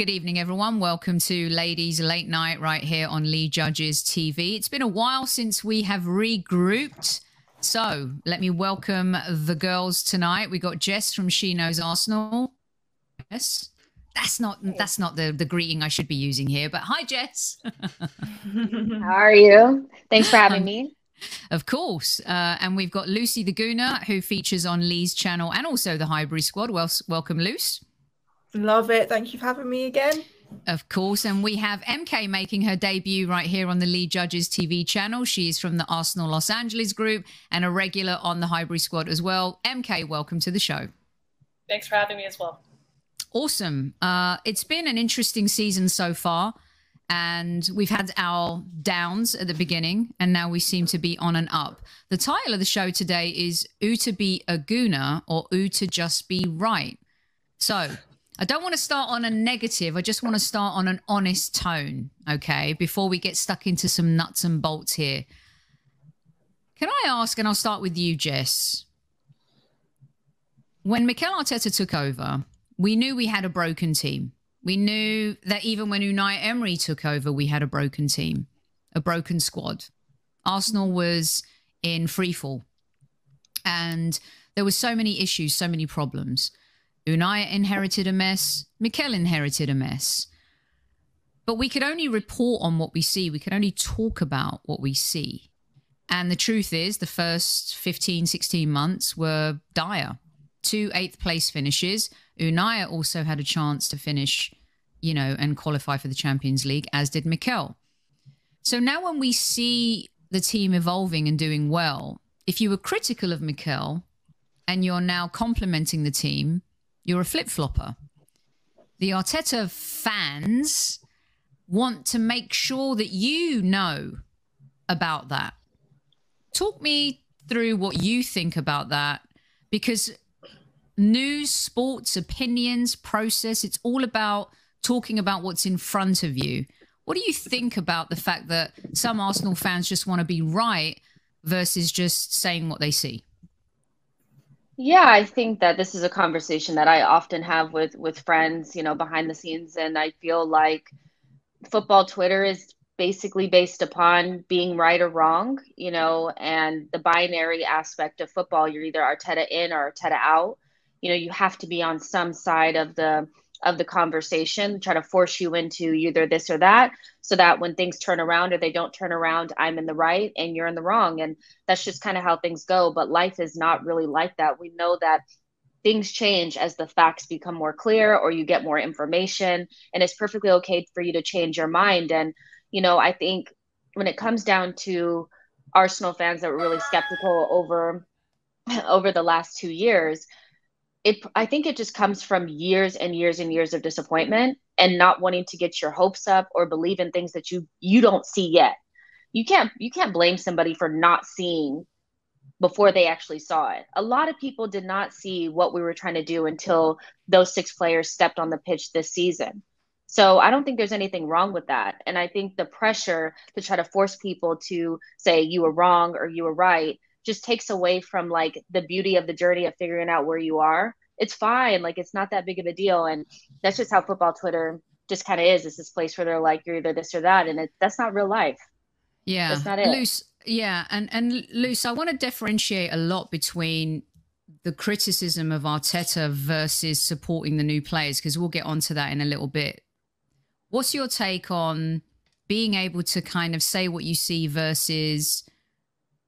Good evening, everyone. Welcome to Ladies Late Night right here on Lee Judges TV. It's been a while since we have regrouped. So let me welcome the girls tonight. We got Jess from She Knows Arsenal. Yes. That's not that's not the, the greeting I should be using here, but hi Jess. How are you? Thanks for having me. Of course. Uh, and we've got Lucy the Gooner, who features on Lee's channel and also the Highbury squad. Well, welcome, Luce. Love it. Thank you for having me again. Of course. And we have MK making her debut right here on the Lee Judges TV channel. She's from the Arsenal Los Angeles group and a regular on the Highbury squad as well. MK, welcome to the show. Thanks for having me as well. Awesome. Uh, it's been an interesting season so far. And we've had our downs at the beginning, and now we seem to be on and up. The title of the show today is "Ooh to be a Gooner" or "Ooh to just be right." So, I don't want to start on a negative. I just want to start on an honest tone, okay? Before we get stuck into some nuts and bolts here. Can I ask, and I'll start with you, Jess. When Mikel Arteta took over, we knew we had a broken team. We knew that even when Unai Emery took over, we had a broken team, a broken squad. Arsenal was in freefall. And there were so many issues, so many problems. Unai inherited a mess. Mikel inherited a mess. But we could only report on what we see. We could only talk about what we see. And the truth is, the first 15, 16 months were dire. Two eighth place finishes. Unai also had a chance to finish, you know, and qualify for the Champions League, as did Mikel. So now when we see the team evolving and doing well, if you were critical of Mikel and you're now complimenting the team, you're a flip flopper. The Arteta fans want to make sure that you know about that. Talk me through what you think about that because news, sports, opinions, process, it's all about talking about what's in front of you. What do you think about the fact that some Arsenal fans just want to be right versus just saying what they see? Yeah, I think that this is a conversation that I often have with with friends, you know, behind the scenes and I feel like football Twitter is basically based upon being right or wrong, you know, and the binary aspect of football, you're either Arteta in or Arteta out. You know, you have to be on some side of the of the conversation, try to force you into either this or that, so that when things turn around or they don't turn around, I'm in the right and you're in the wrong. And that's just kind of how things go. But life is not really like that. We know that things change as the facts become more clear or you get more information. And it's perfectly okay for you to change your mind. And, you know, I think when it comes down to Arsenal fans that were really skeptical over over the last two years, it i think it just comes from years and years and years of disappointment and not wanting to get your hopes up or believe in things that you you don't see yet. You can't you can't blame somebody for not seeing before they actually saw it. A lot of people did not see what we were trying to do until those six players stepped on the pitch this season. So i don't think there's anything wrong with that. And i think the pressure to try to force people to say you were wrong or you were right just takes away from like the beauty of the journey of figuring out where you are. It's fine. Like it's not that big of a deal. And that's just how football Twitter just kind of is. It's this place where they're like, you're either this or that. And it, that's not real life. Yeah. That's not it. Luce, yeah. And, and Luce, I want to differentiate a lot between the criticism of Arteta versus supporting the new players, because we'll get onto that in a little bit. What's your take on being able to kind of say what you see versus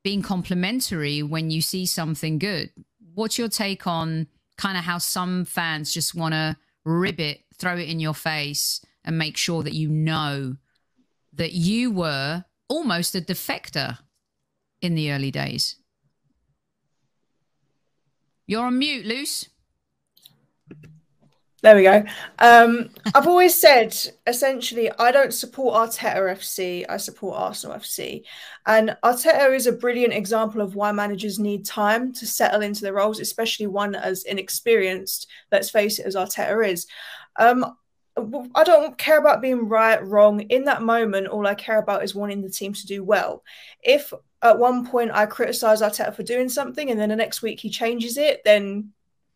being complimentary when you see something good. What's your take on kind of how some fans just want to rib it, throw it in your face, and make sure that you know that you were almost a defector in the early days? You're on mute, Luce. There we go. Um, I've always said, essentially, I don't support Arteta FC. I support Arsenal FC. And Arteta is a brilliant example of why managers need time to settle into their roles, especially one as inexperienced, let's face it, as Arteta is. Um, I don't care about being right, wrong. In that moment, all I care about is wanting the team to do well. If at one point I criticize Arteta for doing something and then the next week he changes it, then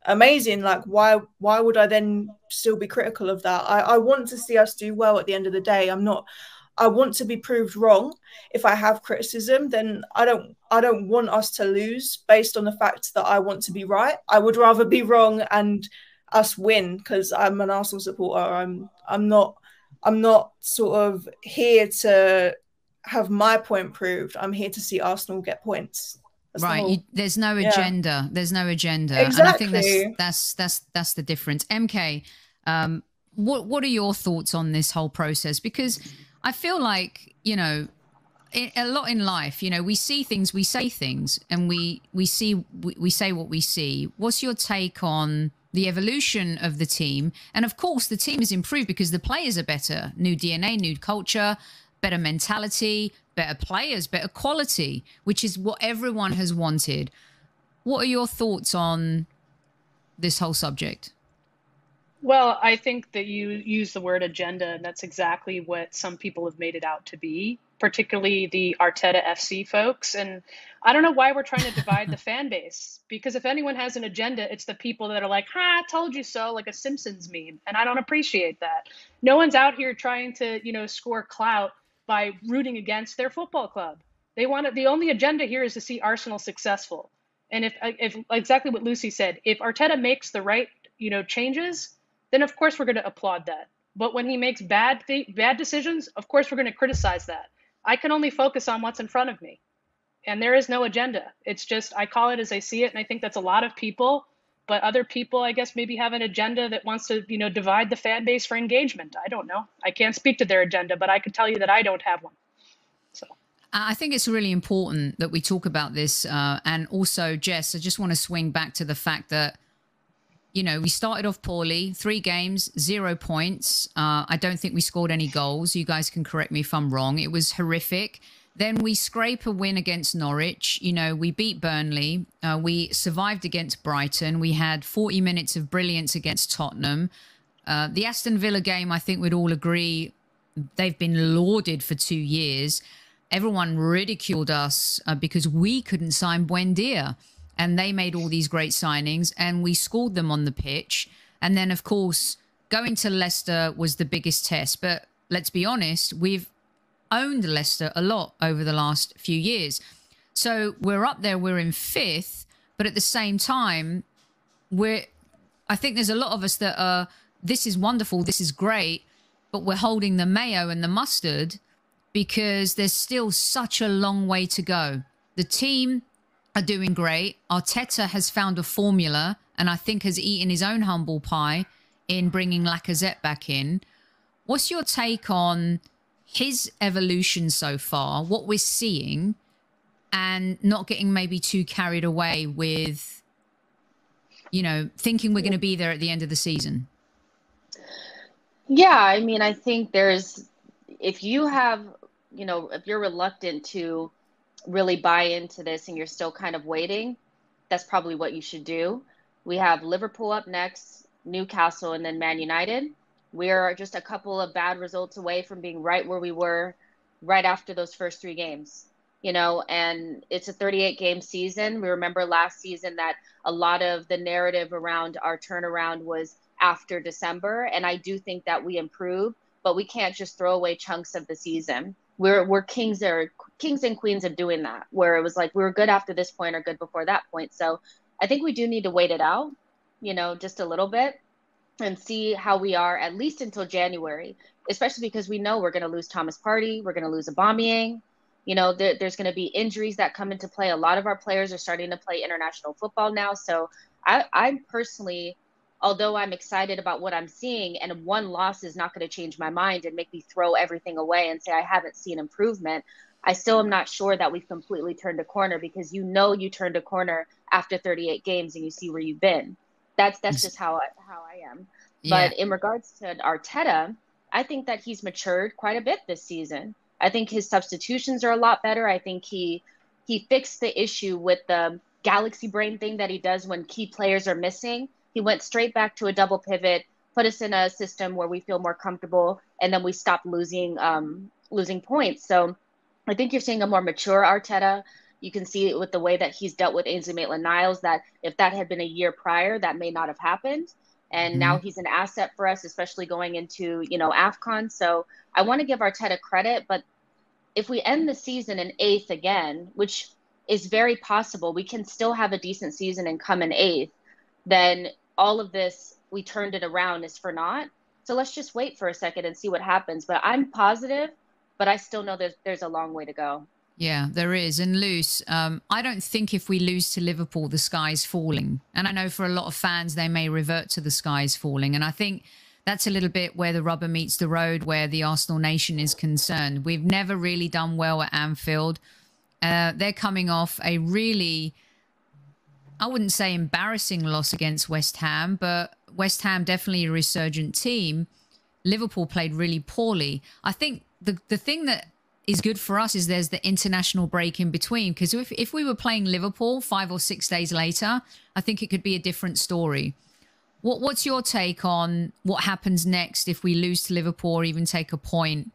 amazing. Like why why would I then still be critical of that? I, I want to see us do well at the end of the day. I'm not I want to be proved wrong. If I have criticism, then I don't I don't want us to lose based on the fact that I want to be right. I would rather be wrong and us win because I'm an Arsenal supporter. I'm I'm not I'm not sort of here to have my point proved. I'm here to see Arsenal get points. That's right. The you, there's no agenda. Yeah. There's no agenda. Exactly. And I think that's that's that's that's the difference. MK, um, what what are your thoughts on this whole process? Because I feel like you know a lot in life you know we see things we say things and we we see we, we say what we see what's your take on the evolution of the team and of course the team has improved because the players are better new dna new culture better mentality better players better quality which is what everyone has wanted what are your thoughts on this whole subject well, I think that you use the word agenda, and that's exactly what some people have made it out to be, particularly the Arteta FC folks. And I don't know why we're trying to divide the fan base, because if anyone has an agenda, it's the people that are like, ha, I told you so, like a Simpsons meme. And I don't appreciate that. No one's out here trying to, you know, score clout by rooting against their football club. They want the only agenda here is to see Arsenal successful. And if, uh, if exactly what Lucy said, if Arteta makes the right, you know, changes, then of course we're going to applaud that. But when he makes bad th- bad decisions, of course we're going to criticize that. I can only focus on what's in front of me. And there is no agenda. It's just I call it as I see it and I think that's a lot of people, but other people I guess maybe have an agenda that wants to, you know, divide the fan base for engagement. I don't know. I can't speak to their agenda, but I can tell you that I don't have one. So I think it's really important that we talk about this. Uh, and also, Jess, I just want to swing back to the fact that you know, we started off poorly, three games, zero points. Uh, I don't think we scored any goals. You guys can correct me if I'm wrong. It was horrific. Then we scrape a win against Norwich. You know, we beat Burnley. Uh, we survived against Brighton. We had 40 minutes of brilliance against Tottenham. Uh, the Aston Villa game, I think we'd all agree, they've been lauded for two years. Everyone ridiculed us uh, because we couldn't sign Buendia and they made all these great signings and we scored them on the pitch. And then, of course, going to Leicester was the biggest test. But let's be honest, we've owned Leicester a lot over the last few years. So we're up there, we're in fifth, but at the same time, we're, I think there's a lot of us that are, this is wonderful, this is great, but we're holding the mayo and the mustard because there's still such a long way to go. The team are doing great. Arteta has found a formula and I think has eaten his own humble pie in bringing Lacazette back in. What's your take on his evolution so far, what we're seeing, and not getting maybe too carried away with, you know, thinking we're going to be there at the end of the season? Yeah, I mean, I think there's, if you have, you know, if you're reluctant to really buy into this and you're still kind of waiting, that's probably what you should do. We have Liverpool up next, Newcastle, and then Man United. We're just a couple of bad results away from being right where we were right after those first three games. You know, and it's a 38 game season. We remember last season that a lot of the narrative around our turnaround was after December. And I do think that we improved, but we can't just throw away chunks of the season we're we're kings or kings and queens of doing that where it was like we were good after this point or good before that point so i think we do need to wait it out you know just a little bit and see how we are at least until january especially because we know we're going to lose thomas Partey, we're going to lose Aubameyang. You know there, there's going to be injuries that come into play. A lot of our players are starting to play international football now. So i i personally although I'm excited about what I'm seeing, and one loss is not going to change my mind and make me throw everything away and say I haven't seen improvement, I still am not sure that we've completely turned a corner because you know you turned a corner after 38 games and you see where you've been. That's that's just how I, how I am. Yeah. But in regards to Arteta, I think that he's matured quite a bit this season. I think his substitutions are a lot better. I think he he fixed the issue with the galaxy brain thing that he does when key players are missing he went straight back to a double pivot, put us in a system where we feel more comfortable, and then we stopped losing um, losing points. So I think you're seeing a more mature Arteta. You can see with the way that he's dealt with Ainsley Maitland Niles, that if that had been a year prior, that may not have happened. And mm-hmm. now he's an asset for us, especially going into, you know, AFCON. So I want to give Arteta credit, but if we end the season in eighth again, which is very possible, we can still have a decent season and come in eighth, then all of this, we turned it around is for naught. So let's just wait for a second and see what happens. But I'm positive, but I still know there's, there's a long way to go. Yeah, there is. And Luce, um, I don't think if we lose to Liverpool, the sky's falling. And I know for a lot of fans, they may revert to the sky's falling. And I think that's a little bit where the rubber meets the road, where the Arsenal nation is concerned. We've never really done well at Anfield. Uh, they're coming off a really, I wouldn't say embarrassing loss against West Ham, but West Ham definitely a resurgent team. Liverpool played really poorly. I think the the thing that is good for us is there's the international break in between. Because if, if we were playing Liverpool five or six days later, I think it could be a different story. What What's your take on what happens next if we lose to Liverpool or even take a point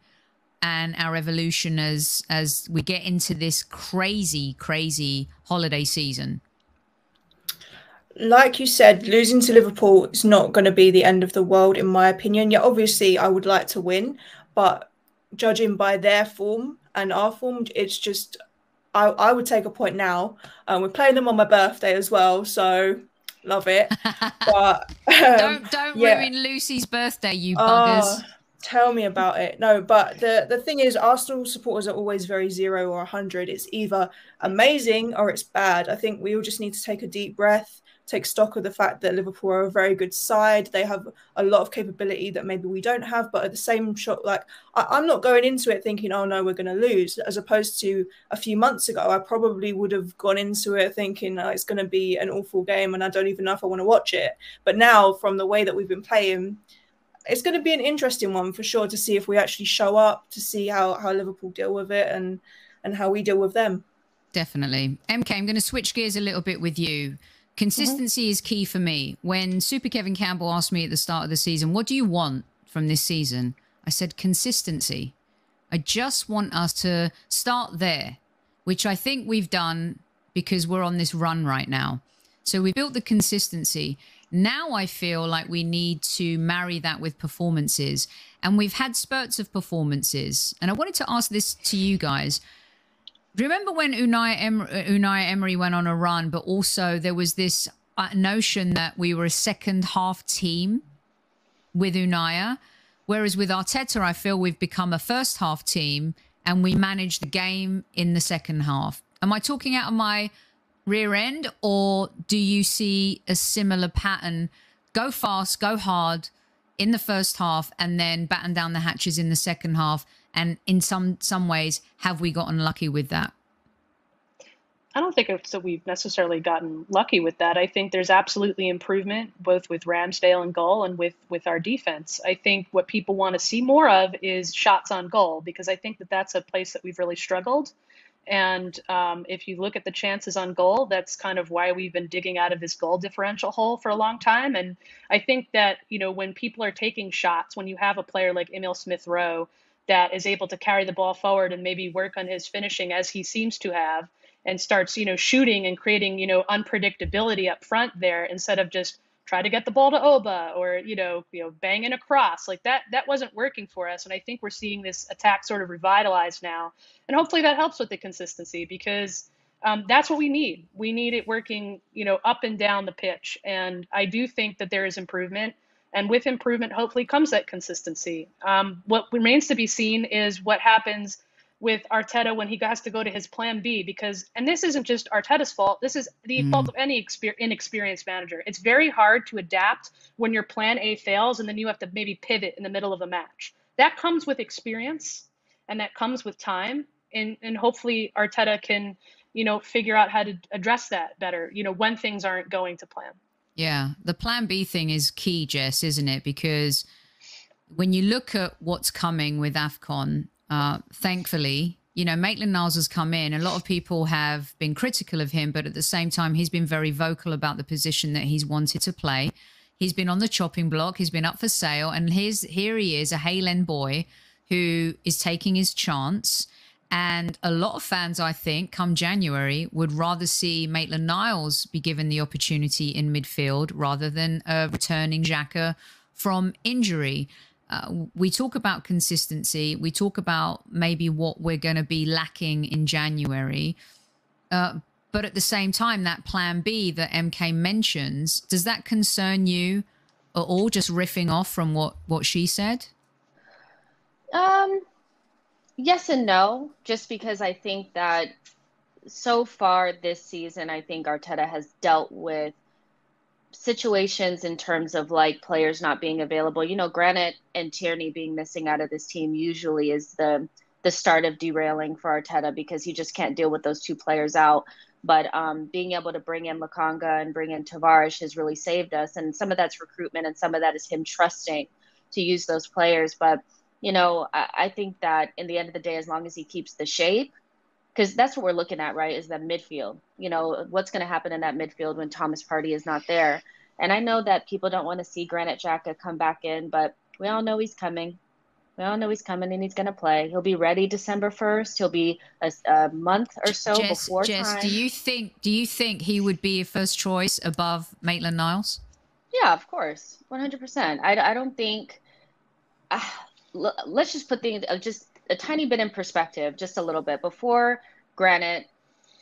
and our evolution as as we get into this crazy, crazy holiday season? Like you said, losing to Liverpool is not going to be the end of the world, in my opinion. Yeah, obviously, I would like to win, but judging by their form and our form, it's just I, I would take a point now. Um, we're playing them on my birthday as well, so love it. But um, don't don't yeah. ruin Lucy's birthday, you buggers. Uh, tell me about it. No, but the the thing is, Arsenal supporters are always very zero or hundred. It's either amazing or it's bad. I think we all just need to take a deep breath take stock of the fact that Liverpool are a very good side. They have a lot of capability that maybe we don't have, but at the same shot, like I, am not going into it thinking, oh no, we're going to lose. As opposed to a few months ago, I probably would have gone into it thinking oh, it's going to be an awful game and I don't even know if I want to watch it. But now, from the way that we've been playing, it's going to be an interesting one for sure to see if we actually show up, to see how how Liverpool deal with it and and how we deal with them. Definitely. MK, I'm going to switch gears a little bit with you. Consistency mm-hmm. is key for me. When Super Kevin Campbell asked me at the start of the season, what do you want from this season? I said consistency. I just want us to start there, which I think we've done because we're on this run right now. So we built the consistency. Now I feel like we need to marry that with performances. And we've had spurts of performances. And I wanted to ask this to you guys. Remember when Unai, em- Unai Emery went on a run, but also there was this uh, notion that we were a second half team with Unai, whereas with Arteta, I feel we've become a first half team and we manage the game in the second half. Am I talking out of my rear end, or do you see a similar pattern? Go fast, go hard in the first half, and then batten down the hatches in the second half and in some some ways, have we gotten lucky with that? I don't think that we've necessarily gotten lucky with that. I think there's absolutely improvement both with Ramsdale and goal and with with our defense. I think what people want to see more of is shots on goal because I think that that's a place that we've really struggled. And um, if you look at the chances on goal, that's kind of why we've been digging out of this goal differential hole for a long time. And I think that you know when people are taking shots, when you have a player like Emil Smith Rowe that is able to carry the ball forward and maybe work on his finishing as he seems to have and starts you know shooting and creating you know unpredictability up front there instead of just try to get the ball to Oba or you know you know banging across. Like that that wasn't working for us. And I think we're seeing this attack sort of revitalized now. And hopefully that helps with the consistency because um, that's what we need. We need it working you know up and down the pitch. And I do think that there is improvement and with improvement, hopefully, comes that consistency. Um, what remains to be seen is what happens with Arteta when he has to go to his plan B because, and this isn't just Arteta's fault, this is the mm. fault of any exper- inexperienced manager. It's very hard to adapt when your plan A fails and then you have to maybe pivot in the middle of a match. That comes with experience and that comes with time. And, and hopefully Arteta can, you know, figure out how to address that better, you know, when things aren't going to plan. Yeah, the plan B thing is key, Jess, isn't it? Because when you look at what's coming with AFCON, uh, thankfully, you know, Maitland Niles has come in. A lot of people have been critical of him, but at the same time, he's been very vocal about the position that he's wanted to play. He's been on the chopping block. He's been up for sale. And here's, here he is, a Hale End boy who is taking his chance. And a lot of fans, I think, come January, would rather see Maitland Niles be given the opportunity in midfield rather than a returning Xhaka from injury. Uh, we talk about consistency. We talk about maybe what we're going to be lacking in January. Uh, but at the same time, that plan B that MK mentions, does that concern you at all? Just riffing off from what, what she said? Um, yes and no, just because I think that so far this season, I think Arteta has dealt with situations in terms of like players not being available. You know, Granit and Tierney being missing out of this team usually is the the start of derailing for Arteta because he just can't deal with those two players out. But um, being able to bring in Lokonga and bring in Tavares has really saved us. And some of that's recruitment and some of that is him trusting to use those players. But you know, I, I think that in the end of the day, as long as he keeps the shape, because that's what we're looking at, right? Is that midfield? You know, what's going to happen in that midfield when Thomas Partey is not there? And I know that people don't want to see Granit Xhaka come back in, but we all know he's coming. We all know he's coming and he's going to play. He'll be ready December first. He'll be a, a month or so Jess, before Jess, time. do you think? Do you think he would be a first choice above Maitland Niles? Yeah, of course, one hundred percent. I I don't think. Uh, let's just put things uh, just a tiny bit in perspective, just a little bit. Before Granit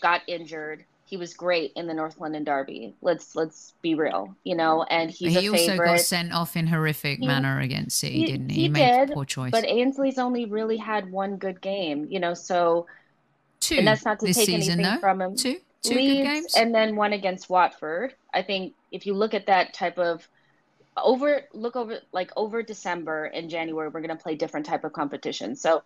got injured, he was great in the North London Derby. Let's let's be real, you know. And he's he a also favorite. got sent off in horrific He- manner against City, he- didn't he? he made did, poor choice. But Ainsley's only really had one good game, you know. So two and that's not to this take season, anything though. from him. Two, two Leeds good games. and then one against Watford. I think if you look at that type of over look over like over December and January, we're going to play different type of competition. So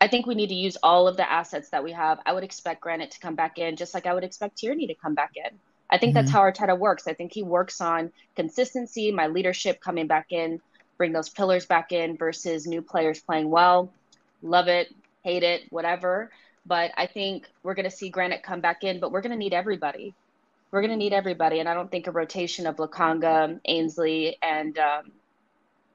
I think we need to use all of the assets that we have. I would expect Granit to come back in, just like I would expect Tierney to come back in. I think that's Mhm. how Arteta works. I think he works on consistency, my leadership coming back in, bring those pillars back in versus new players playing well. Love it, hate it, whatever. But I think we're going to see Granit come back in, but we're going to need everybody. We're going to need everybody, and I don't think a rotation of Lokonga, Ainsley, and um,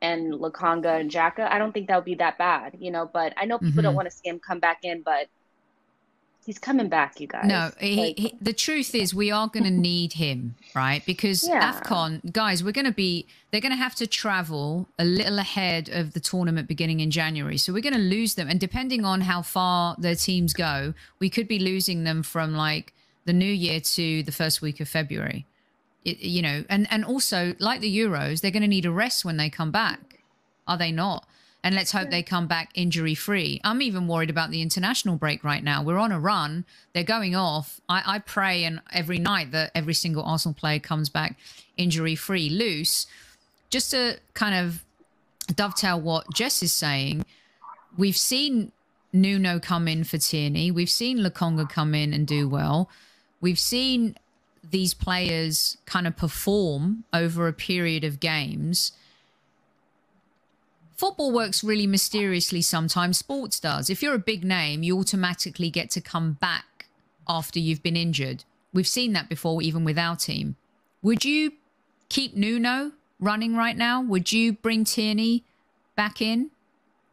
and Lokonga and Xhaka, I don't think that would be that bad, you know. But I know people don't Mhm. want to see him come back in, but he's coming back, you guys. No, he, Like, he, the truth is we are going to need him, right? Because Yeah. AFCON, guys, we're going to be, they're going to have to travel a little ahead of the tournament beginning in January. So we're going to lose them. And depending on how far their teams go, we could be losing them from like the new year to the first week of February. It, you know, and, and also like the Euros, they're going to need a rest when they come back. Are they not? And let's hope they come back injury free. I'm even worried about the international break right now. We're on a run. They're going off. I, I pray and every night that every single Arsenal player comes back injury free, Luce. Just to kind of dovetail what Jess is saying, we've seen Nuno come in for Tierney. We've seen Lokonga come in and do well. We've seen these players kind of perform over a period of games. Football works really mysteriously sometimes. Sports does. If you're a big name you automatically get to come back after you've been injured. We've seen that before even with our team. Would you keep nuno running right now? Would you bring tierney back in?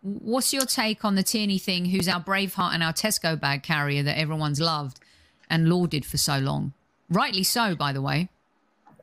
What's your take on the tierney thing who's our braveheart and our tesco bag carrier that everyone's loved and lauded for so long rightly so by the way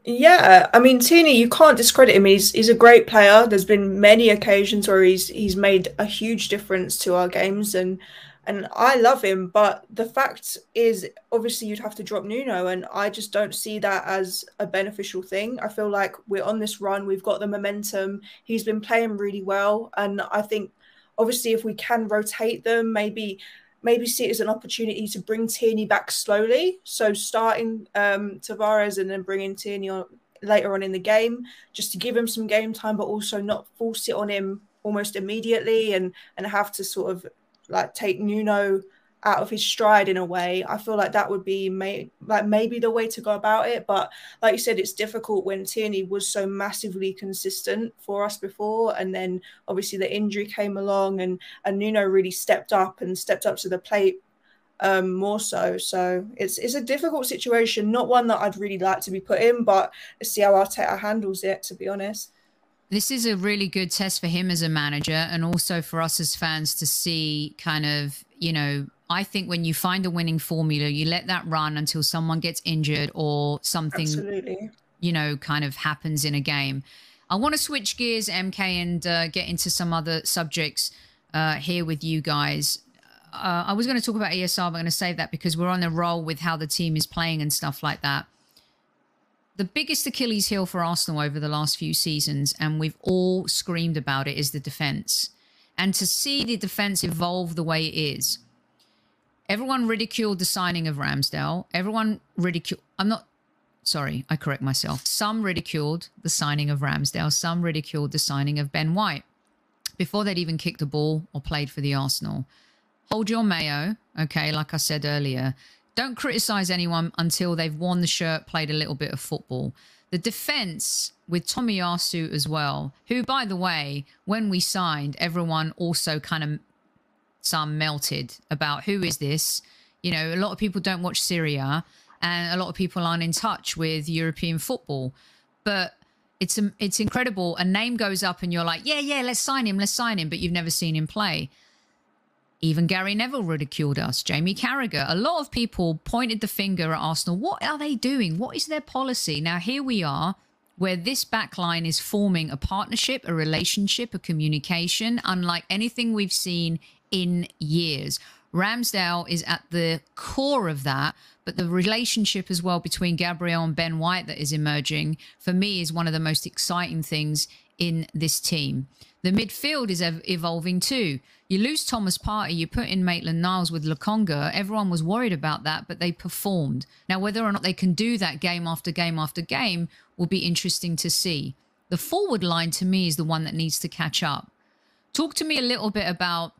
Yeah, I mean Tierney, you can't discredit him. He's he's a great player. There's been many occasions where he's he's made a huge difference to our games, and and I love him. But the fact is, obviously, you'd have to drop Nuno, and I just don't see that as a beneficial thing. I feel like we're on this run. We've got the momentum. He's been playing really well, and I think obviously if we can rotate them, maybe maybe see it as an opportunity to bring Tierney back slowly. So starting um, Tavares and then bringing Tierney on later on in the game, just to give him some game time, but also not force it on him almost immediately and and have to sort of like take Nuno out of his stride in a way. I feel like that would be may- like maybe the way to go about it. But like you said, it's difficult when Tierney was so massively consistent for us before, and then obviously the injury came along, and and Nuno really stepped up and stepped up to the plate um more so so it's it's a difficult situation not one that i'd really like to be put in but see how arteta handles it to be honest this is a really good test for him as a manager and also for us as fans to see kind of you know I think when you find a winning formula, you let that run until someone gets injured or something, Absolutely. you know, kind of happens in a game. I want to switch gears, MK, and uh, get into some other subjects uh, here with you guys. Uh, I was going to talk about ESR, but I'm going to save that because we're on a roll with how the team is playing and stuff like that. The biggest Achilles heel for Arsenal over the last few seasons, and we've all screamed about it, is the defense. And to see the defense evolve the way it is, everyone ridiculed the signing of Ramsdale. Everyone ridiculed. I'm not sorry, I correct myself. Some ridiculed the signing of Ramsdale, some ridiculed the signing of Ben White before they'd even kicked a ball or played for the Arsenal. Hold your mayo, okay, like I said earlier. Don't criticize anyone until they've worn the shirt, played a little bit of football. The defense with Tommy Tomiyasu as well, who, by the way, when we signed, everyone also kind of some melted about who is this. You know, a lot of people don't watch Serie A and a lot of people aren't in touch with European football. But it's um, it's incredible. A name goes up, and you're like, yeah, yeah, let's sign him, let's sign him. But you've never seen him play. Even Gary Neville ridiculed us. Jamie Carragher. A lot of people pointed the finger at Arsenal. What are they doing? What is their policy? Now here we are, where this backline is forming a partnership, a relationship, a communication, unlike anything we've seen in years. Ramsdale is at the core of that, but the relationship as well between Gabriel and Ben White that is emerging for me is one of the most exciting things in this team. The midfield is ev- evolving too. You lose Thomas Partey, you put in Maitland Niles with Lokonga. Everyone was worried about that, but they performed. Now, whether or not they can do that game after game after game will be interesting to see. The forward line to me is the one that needs to catch up. Talk to me a little bit about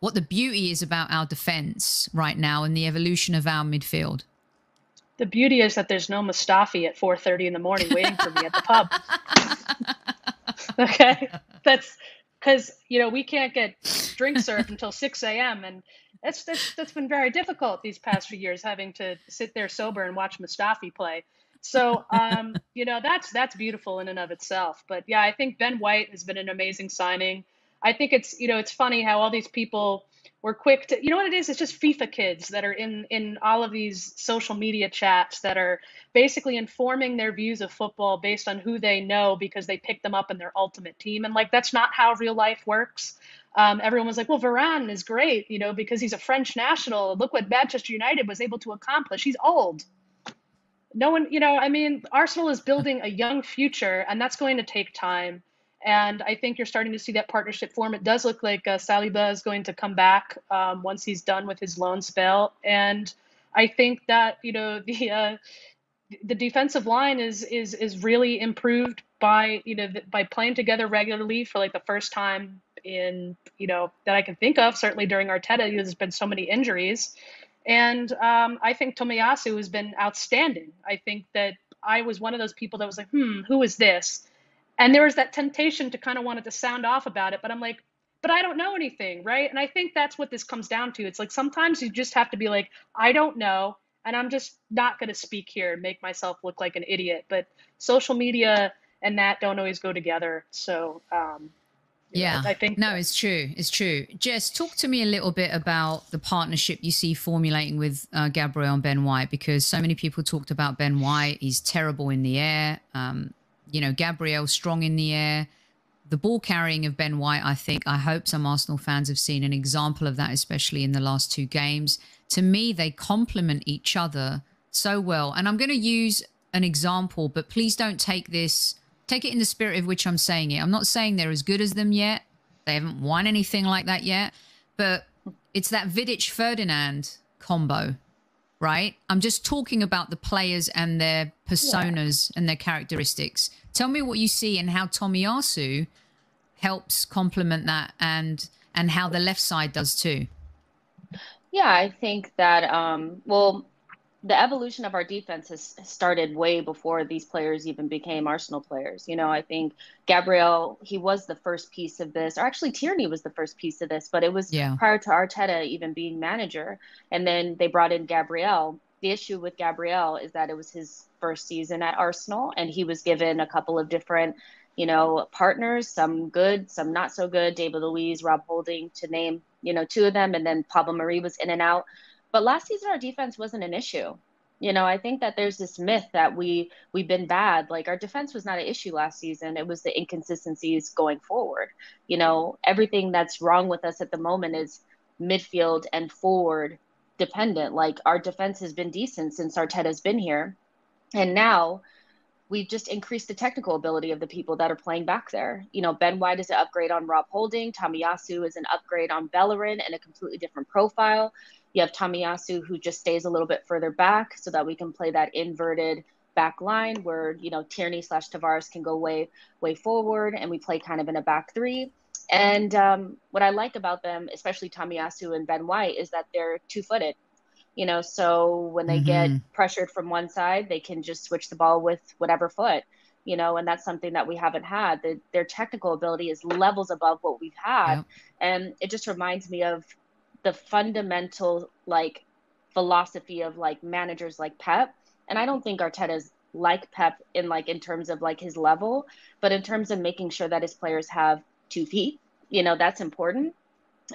what the beauty is about our defense right now and the evolution of our midfield. The beauty is that there's no Mustafi at 4:30 in the morning waiting for me at the pub. okay, that's because you know we can't get drink served until 6 a.m. and that's, that's that's been very difficult these past few years having to sit there sober and watch Mustafi play. So um, you know that's that's beautiful in and of itself. But yeah, I think Ben White has been an amazing signing. I think it's you know it's funny how all these people were quick to you know what it is it's just FIFA kids that are in in all of these social media chats that are basically informing their views of football based on who they know because they picked them up in their ultimate team and like that's not how real life works. Um, everyone was like, well, Varane is great, you know, because he's a French national. Look what Manchester United was able to accomplish. He's old. No one, you know, I mean, Arsenal is building a young future, and that's going to take time. And I think you're starting to see that partnership form. It does look like uh, Saliba is going to come back um, once he's done with his loan spell. And I think that you know the uh, the defensive line is is is really improved by you know by playing together regularly for like the first time in you know that I can think of. Certainly during Arteta, there's been so many injuries, and um, I think Tomiyasu has been outstanding. I think that I was one of those people that was like, hmm, who is this? And there was that temptation to kind of wanted to sound off about it but i'm like but i don't know anything right and i think that's what this comes down to it's like sometimes you just have to be like i don't know and i'm just not going to speak here and make myself look like an idiot but social media and that don't always go together so um, yeah, I think no, it's true. It's true. Jess, talk to me a little bit about the partnership you see formulating with uh, Gabriel and Ben White because so many people talked about Ben White. He's terrible in the air. Um, you know, Gabriel strong in the air. The ball carrying of Ben White, I think, I hope some Arsenal fans have seen an example of that, especially in the last two games. To me, they complement each other so well. And I'm going to use an example, but please don't take this, take it in the spirit of which I'm saying it. I'm not saying they're as good as them yet. They haven't won anything like that yet. But it's that Vidic Ferdinand combo right? I'm just talking about the players and their personas yeah. and their characteristics. Tell me what you see and how Tomiyasu helps complement that and and how the left side does too. Yeah, I think that um well the evolution of our defense has started way before these players even became Arsenal players. You know, I think Gabriel, he was the first piece of this, or actually Tierney was the first piece of this, but it was yeah. prior to Arteta even being manager. And then they brought in Gabriel. The issue with Gabriel is that it was his first season at Arsenal, and he was given a couple of different, you know, partners, some good, some not so good, David Luiz, Rob Holding, to name you know, two of them, and then Pablo Mari was in and out. But last season, our defense wasn't an issue. You know, I think that there's this myth that we we've been bad. Like our defense was not an issue last season. It was the inconsistencies going forward. You know, everything that's wrong with us at the moment is midfield and forward dependent. Like our defense has been decent since Arteta's been here. And now we've just increased the technical ability of the people that are playing back there. You know, Ben White is an upgrade on Rob Holding. Tomiyasu is an upgrade on Bellerin and a completely different profile. You have Tomiyasu who just stays a little bit further back so that we can play that inverted back line where, you know, Tierney slash Tavares can go way, way forward and we play kind of in a back three. And um, what I like about them, especially Tomiyasu and Ben White, is that they're two footed you know so when they mm-hmm. get pressured from one side they can just switch the ball with whatever foot you know and that's something that we haven't had the, their technical ability is levels above what we've had yeah. and it just reminds me of the fundamental like philosophy of like managers like pep and i don't think arteta's like pep in like in terms of like his level but in terms of making sure that his players have two feet you know that's important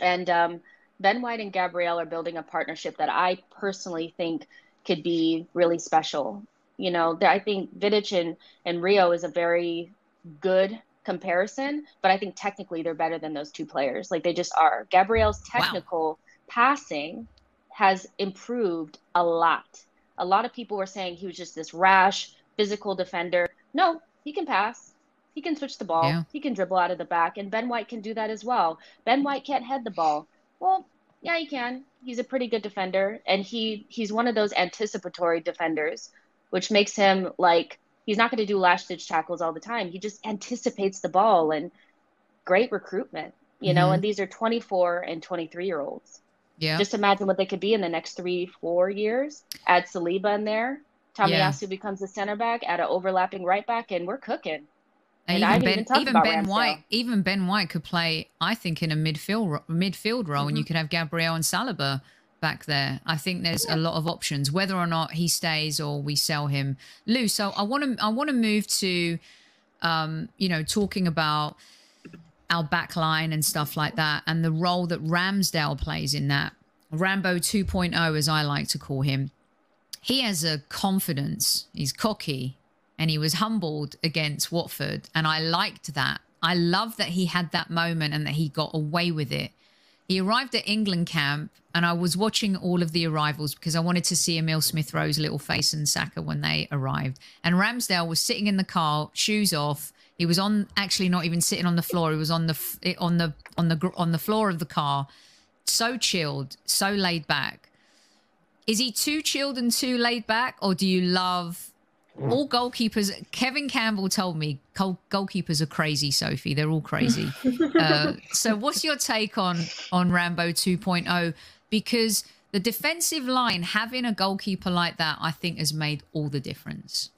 and um Ben White and Gabriel are building a partnership that I personally think could be really special. You know, I think Vidic and, and Rio is a very good comparison, but I think technically they're better than those two players. Like they just are. Gabriel's technical wow. passing has improved a lot. A lot of people were saying he was just this rash, physical defender. No, he can pass. He can switch the ball. Yeah. He can dribble out of the back. And Ben White can do that as well. Ben White can't head the ball. Well, yeah, he can. He's a pretty good defender, and he he's one of those anticipatory defenders, which makes him like he's not going to do last ditch tackles all the time. He just anticipates the ball and great recruitment, you mm-hmm. know. And these are 24 and 23 year olds. Yeah. Just imagine what they could be in the next three, four years. Add Saliba in there. Tomiyasu yeah. becomes a center back, add an overlapping right back, and we're cooking. And, even Ben, even Ben White, even Ben White could play, I think, in a midfield midfield role, mm-hmm. and you mm-hmm. could have Gabriel and Saliba back there. I think there's yeah. a lot of options, whether or not he stays or we sell him. Lou, so I want to I want to move to, um, you know, talking about our back line and stuff like that, and the role that Ramsdale plays in that. Rambo 2.0, as I like to call him. He has a confidence. He's cocky and he was humbled against Watford. And I liked that. I love that he had that moment and that he got away with it. He arrived at England camp and I was watching all of the arrivals because I wanted to see Emil Smith Rowe's little face and Saka when they arrived. And Ramsdale was sitting in the car, shoes off. He was on actually not even sitting on the floor. He was on the on the on the on the floor of the car, so chilled, so laid back. Is he too chilled and too laid back, or do you love all goalkeepers kevin campbell told me goalkeepers are crazy sophie. They're all crazy. Uh, so what's your take on on rambo 2.0 because the defensive line having a goalkeeper like that i think has made all the difference.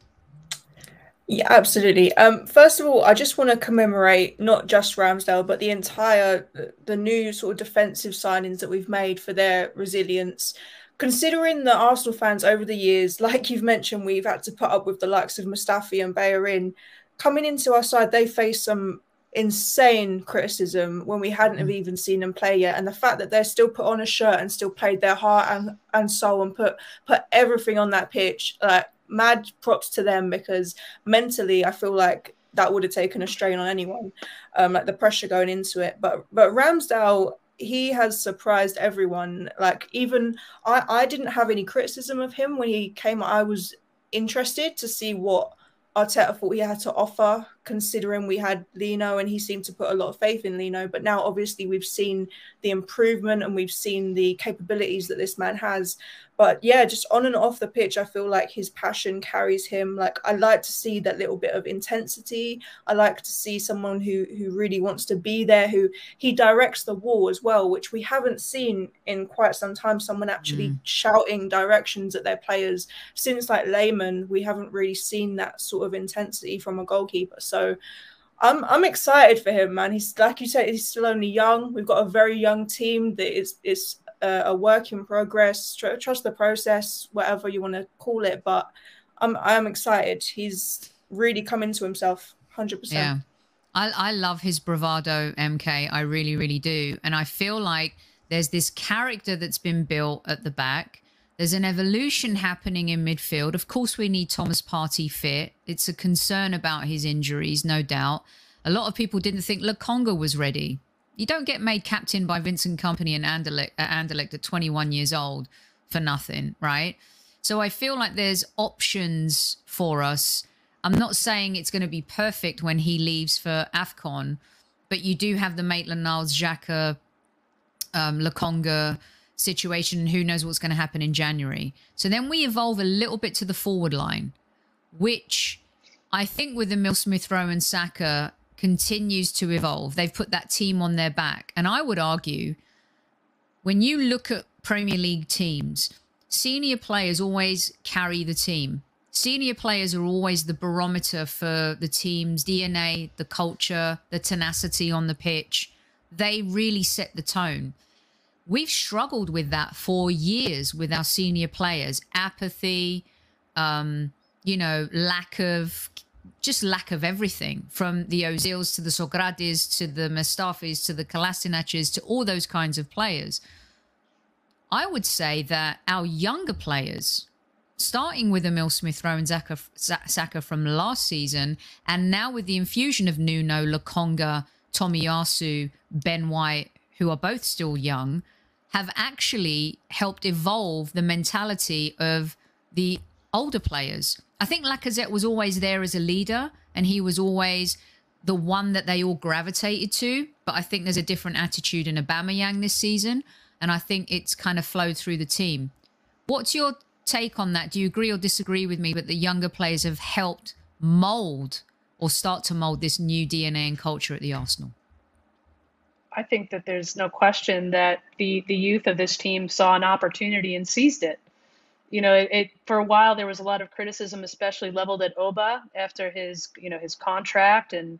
Yeah absolutely. Um, first of all i just want to commemorate not just ramsdale but the entire the new sort of defensive signings that we've made for their resilience considering that Arsenal fans over the years, like you've mentioned, we've had to put up with the likes of Mustafi and Bellerin. Coming into our side, they face some insane criticism when we hadn't mm. have even seen them play yet. And the fact that they're still put on a shirt and still played their heart and, and soul and put put everything on that pitch, like mad props to them because mentally I feel like that would have taken a strain on anyone, um, like the pressure going into it. But but Ramsdale he has surprised everyone. Like even I, I didn't have any criticism of him when he came. I was interested to see what Arteta thought he had to offer, considering we had Leno and he seemed to put a lot of faith in Leno. But now, obviously, we've seen the improvement and we've seen the capabilities that this man has. But yeah, just on and off the pitch, I feel like his passion carries him. Like I like to see that little bit of intensity. I like to see someone who who really wants to be there, who he directs the wall as well, which we haven't seen in quite some time. Someone actually mm. shouting directions at their players since like Lehmann. We haven't really seen that sort of intensity from a goalkeeper. So. I'm I'm excited for him, man. He's like you said, he's still only young. We've got a very young team that is is a, a work in progress. Tr- trust the process, whatever you want to call it. But I'm I'm excited. He's really come into himself, hundred percent. Yeah, I I love his bravado, MK. I really really do, and I feel like There's this character that's been built at the back. There's an evolution happening in midfield. Of course, we need Thomas Partey fit. It's a concern about his injuries, no doubt. A lot of people didn't think Lokonga was ready. You don't get made captain by Vincent Kompany and Anderlecht, uh, Anderlecht at 21 years old for nothing, right? So I feel like there's options for us. I'm not saying it's going to be perfect when he leaves for AFCON, but you do have the Maitland Niles, Xhaka, um, Lokonga situation. And who knows what's going to happen in January? So then we evolve a little bit to the forward line, which I think with Emil Smith Rowe and Saka continues to evolve. They've put that team on their back. And I would argue when you look at Premier League teams, senior players always carry the team. Senior players are always the barometer for the team's DNA, the culture, the tenacity on the pitch. They really set the tone. We've struggled with that for years with our senior players. Apathy, um, you know, lack of just lack of everything from the Ozils to the Sokratis to the Mustafis to the Kolasinacs to all those kinds of players. I would say that our younger players, starting with Emil Smith Rowe and Saka, Saka from last season, and now with the infusion of Nuno, Lokonga, Tomiyasu, Ben White, who are both still young, have actually helped evolve the mentality of the older players. I think Lacazette was always there as a leader and he was always the one that they all gravitated to. But I think there's a different attitude in Aubameyang this season. And I think it's kind of flowed through the team. What's your take on that? Do you agree or disagree with me that the younger players have helped mold or start to mold this new DNA and culture at the Arsenal? I think that there's no question that the the youth of this team saw an opportunity and seized it. You know, it, it, for a while there was a lot of criticism, especially leveled at Oba after his you know his contract and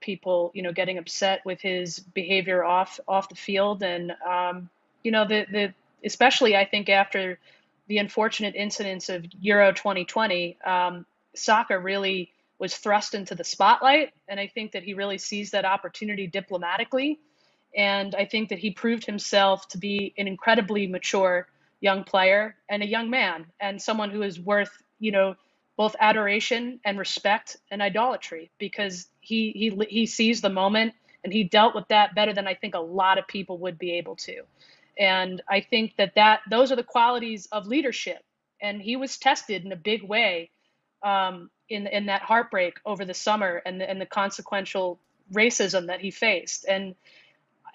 people you know getting upset with his behavior off off the field. And um, you know the the especially I think after the unfortunate incidents of Euro 2020, um, Saka really was thrust into the spotlight, and I think that he really seized that opportunity diplomatically, and I think that he proved himself to be an incredibly mature young player and a young man and someone who is worth, you know, both adoration and respect and idolatry because he he he sees the moment and he dealt with that better than I think a lot of people would be able to. And I think that that those are the qualities of leadership. And he was tested in a big way um, in in that heartbreak over the summer and the, and the consequential racism that he faced. And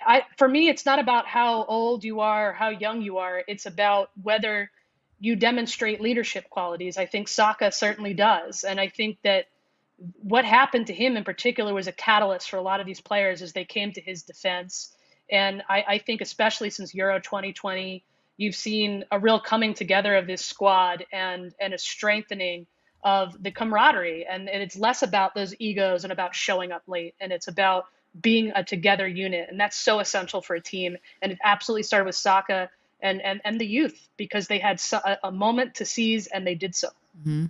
I, for me, it's not about how old you are, or how young you are. It's about whether you demonstrate leadership qualities. I think Saka certainly does. And I think that what happened to him in particular was a catalyst for a lot of these players as they came to his defense. And I, I think, especially since Euro 2020, you've seen a real coming together of this squad and, and a strengthening of the camaraderie. And, and it's less about those egos and about showing up late. And it's about being a together unit. And that's so essential for a team. And it absolutely started with Saka and, and, and the youth because they had a, a moment to seize and they did so. Mm-hmm.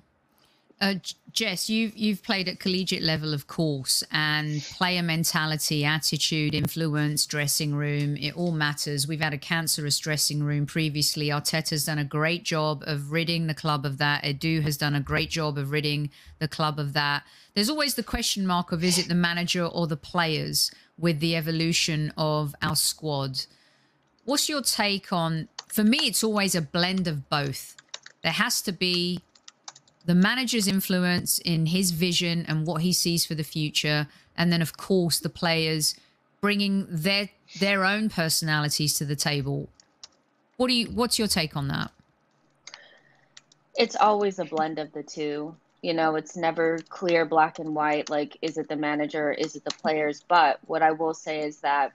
Uh, Jess, you've you've played at collegiate level, of course, and player mentality, attitude, influence, dressing room, it all matters. We've had a cancerous dressing room previously. Arteta's done a great job of ridding the club of that. Edu has done a great job of ridding the club of that. There's always the question mark of is it the manager or the players with the evolution of our squad? What's your take on? For me, it's always a blend of both. There has to be the manager's influence in his vision and what he sees for the future, and then of course the players bringing their their own personalities to the table. What do you? What's your take on that? It's always a blend of the two. You know, it's never clear, black and white. Like, is it the manager? Is it the players? But what I will say is that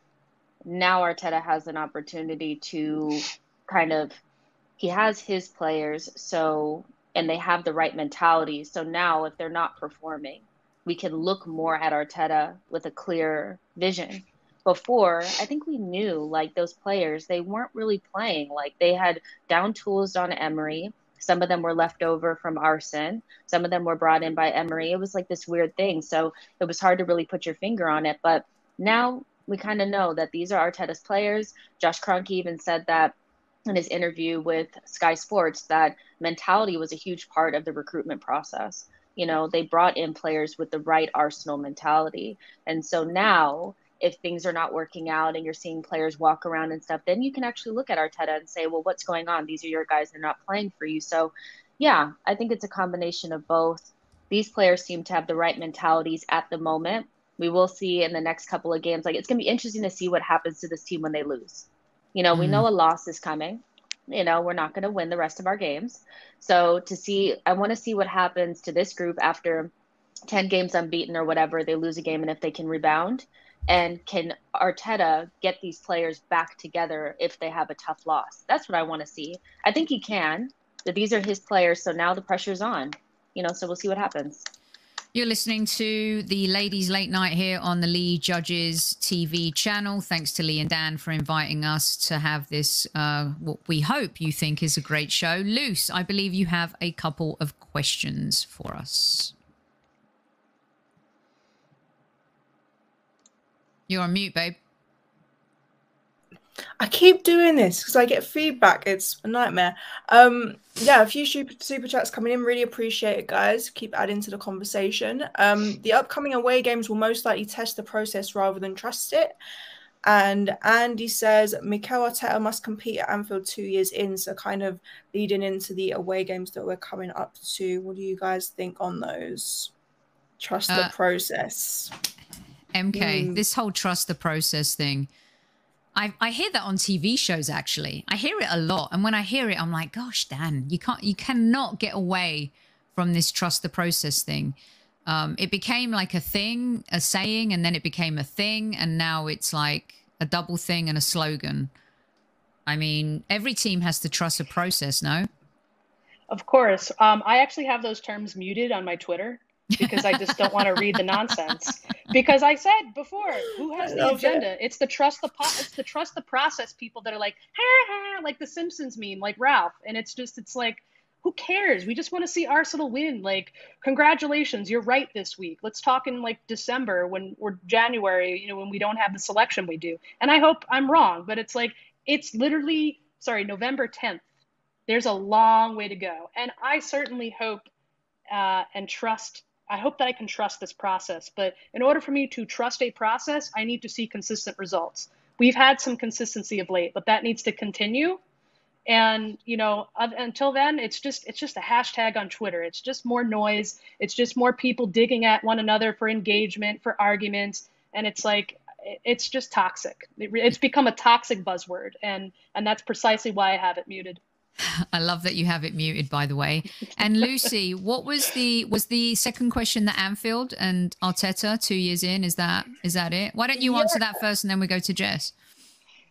now Arteta has an opportunity to kind of he has his players, so and they have the right mentality. So now, if they're not performing, we can look more at Arteta with a clear vision. Before, I think we knew like those players, they weren't really playing. Like they had down tools on Emery. Some of them were left over from Arsene. Some of them were brought in by Emery. It was like this weird thing. So it was hard to really put your finger on it. But now we kind of know that these are Arteta's players. Josh Kroenke even said that in his interview with Sky Sports that mentality was a huge part of the recruitment process. You know, they brought in players with the right Arsenal mentality. And so now, if things are not working out and you're seeing players walk around and stuff, then you can actually look at Arteta and say, well, what's going on? These are your guys, they're not playing for you. So, yeah, I think it's a combination of both. These players seem to have the right mentalities at the moment. We will see in the next couple of games. Like, it's going to be interesting to see what happens to this team when they lose. You know, mm. we know a loss is coming you know, we're not going to win the rest of our games. So to see, I want to see what happens to this group after 10 games unbeaten or whatever, they lose a game and if they can rebound. And can Arteta get these players back together if they have a tough loss? That's what I want to see. I think he can, but these are his players. So now the pressure's on, you know, so we'll see what happens. You're listening to the Ladies Late Night here on the Lee Judges TV channel. Thanks to Lee and Dan for inviting us to have this, uh, what we hope you think is a great show. Luce, I believe you have a couple of questions for us. You're on mute, babe. I keep doing this because I get feedback. It's a nightmare. Um, yeah, a few super, super chats coming in. Really appreciate it, guys. Keep adding to the conversation. Um, the upcoming away games will most likely test the process rather than trust it. And Andy says Mikel Arteta must compete at Anfield two years in, so kind of leading into the away games that we're coming up to. What do you guys think on those? Trust uh, the process. MK, mm. this whole trust the process thing I, I hear that on TV shows actually. I hear it a lot. And when I hear it, I'm like, gosh, Dan, you can't you cannot get away from this trust the process thing. Um, it became like a thing, a saying, and then it became a thing, and now it's like a double thing and a slogan. I mean, every team has to trust a process, no? Of course. Um, I actually have those terms muted on my Twitter because I just don't want to read the nonsense. Because I said before, who has the agenda? It. It's the trust the po- it's the trust the process people that are like, ha ha, like the Simpsons meme, like Ralph, and it's just it's like, who cares? We just want to see Arsenal win. Like, congratulations, you're right this week. Let's talk in like December when or January, you know, when we don't have the selection we do. And I hope I'm wrong, but it's like it's literally sorry, November 10th. There's a long way to go, and I certainly hope uh, and trust I hope that I can trust this process. But in order for me to trust a process, I need to see consistent results. We've had some consistency of late, but that needs to continue. And you know, until then, it's just it's just a hashtag on Twitter. It's just more noise. It's just more people digging at one another for engagement, for arguments, and it's like it's just toxic. It's become a toxic buzzword, and and that's precisely why I have it muted. I love that you have it muted, by the way. And Lucy, what was the was the second question that Anfield and Arteta two years in? Is that is that it? Why don't you yeah. answer that first, and then we go to Jess?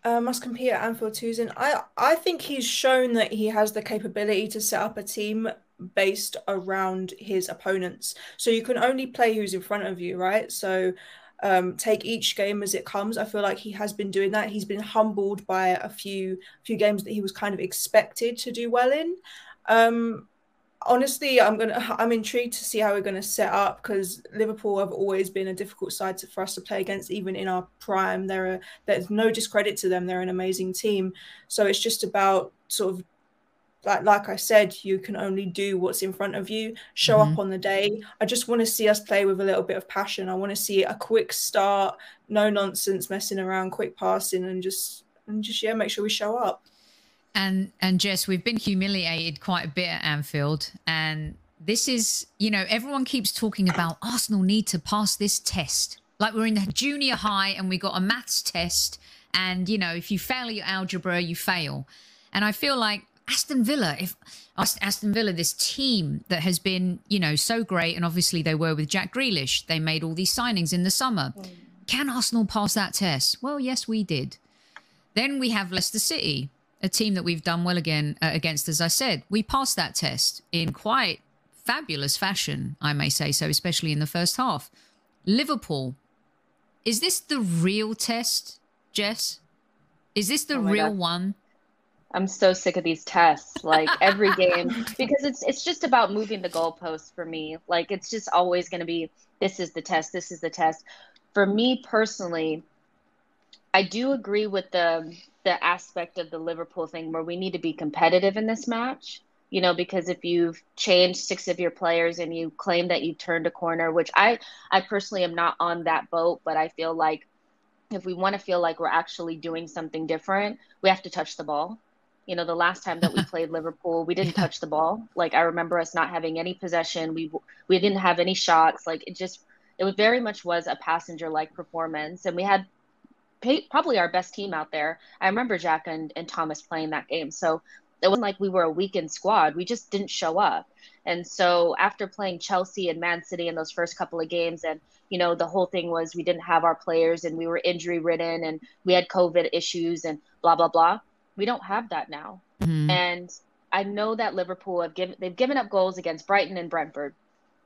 Uh, must compete at Anfield two years in. I I think he's shown that he has the capability to set up a team based around his opponents. So you can only play who's in front of you, right? So um, take each game as it comes. I feel like he has been doing that. He's been humbled by a few few games that he was kind of expected to do well in. Um, honestly, I'm gonna I'm intrigued to see how we're gonna set up because Liverpool have always been a difficult side to, for us to play against, even in our prime. There are there's no discredit to them. They're an amazing team. So it's just about sort of like like I said, you can only do what's in front of you. Show mm-hmm. up on the day. I just want to see us play with a little bit of passion. I want to see a quick start, no nonsense, messing around, quick passing, and just and just yeah, make sure we show up. And and Jess, we've been humiliated quite a bit at Anfield, and this is you know everyone keeps talking about Arsenal need to pass this test. Like we're in the junior high and we got a maths test, and you know if you fail your algebra, you fail. And I feel like Aston Villa, if Aston Villa, this team that has been, you know, so great, and obviously they were with Jack Grealish, they made all these signings in the summer. Mm. Can Arsenal pass that test? Well, yes, we did. Then we have Leicester City, a team that we've done well again uh, against. As I said, we passed that test in quite fabulous fashion, I may say so, especially in the first half. Liverpool, is this the real test, Jess? Is this the oh real God. one? I'm so sick of these tests. Like every game, because it's it's just about moving the goalposts for me. Like it's just always going to be this is the test, this is the test. For me personally, I do agree with the the aspect of the Liverpool thing where we need to be competitive in this match. You know, because if you've changed six of your players and you claim that you turned a corner, which I I personally am not on that boat, but I feel like if we want to feel like we're actually doing something different, we have to touch the ball. You know, the last time that we played Liverpool, we didn't touch the ball. Like I remember us not having any possession. We we didn't have any shots. Like it just it was very much was a passenger like performance, and we had pay, probably our best team out there. I remember Jack and, and Thomas playing that game. So it wasn't like we were a weakened squad. We just didn't show up. And so after playing Chelsea and Man City in those first couple of games, and you know the whole thing was we didn't have our players and we were injury ridden and we had COVID issues and blah blah blah. We don't have that now. Mm-hmm. And I know that Liverpool have given they've given up goals against Brighton and Brentford,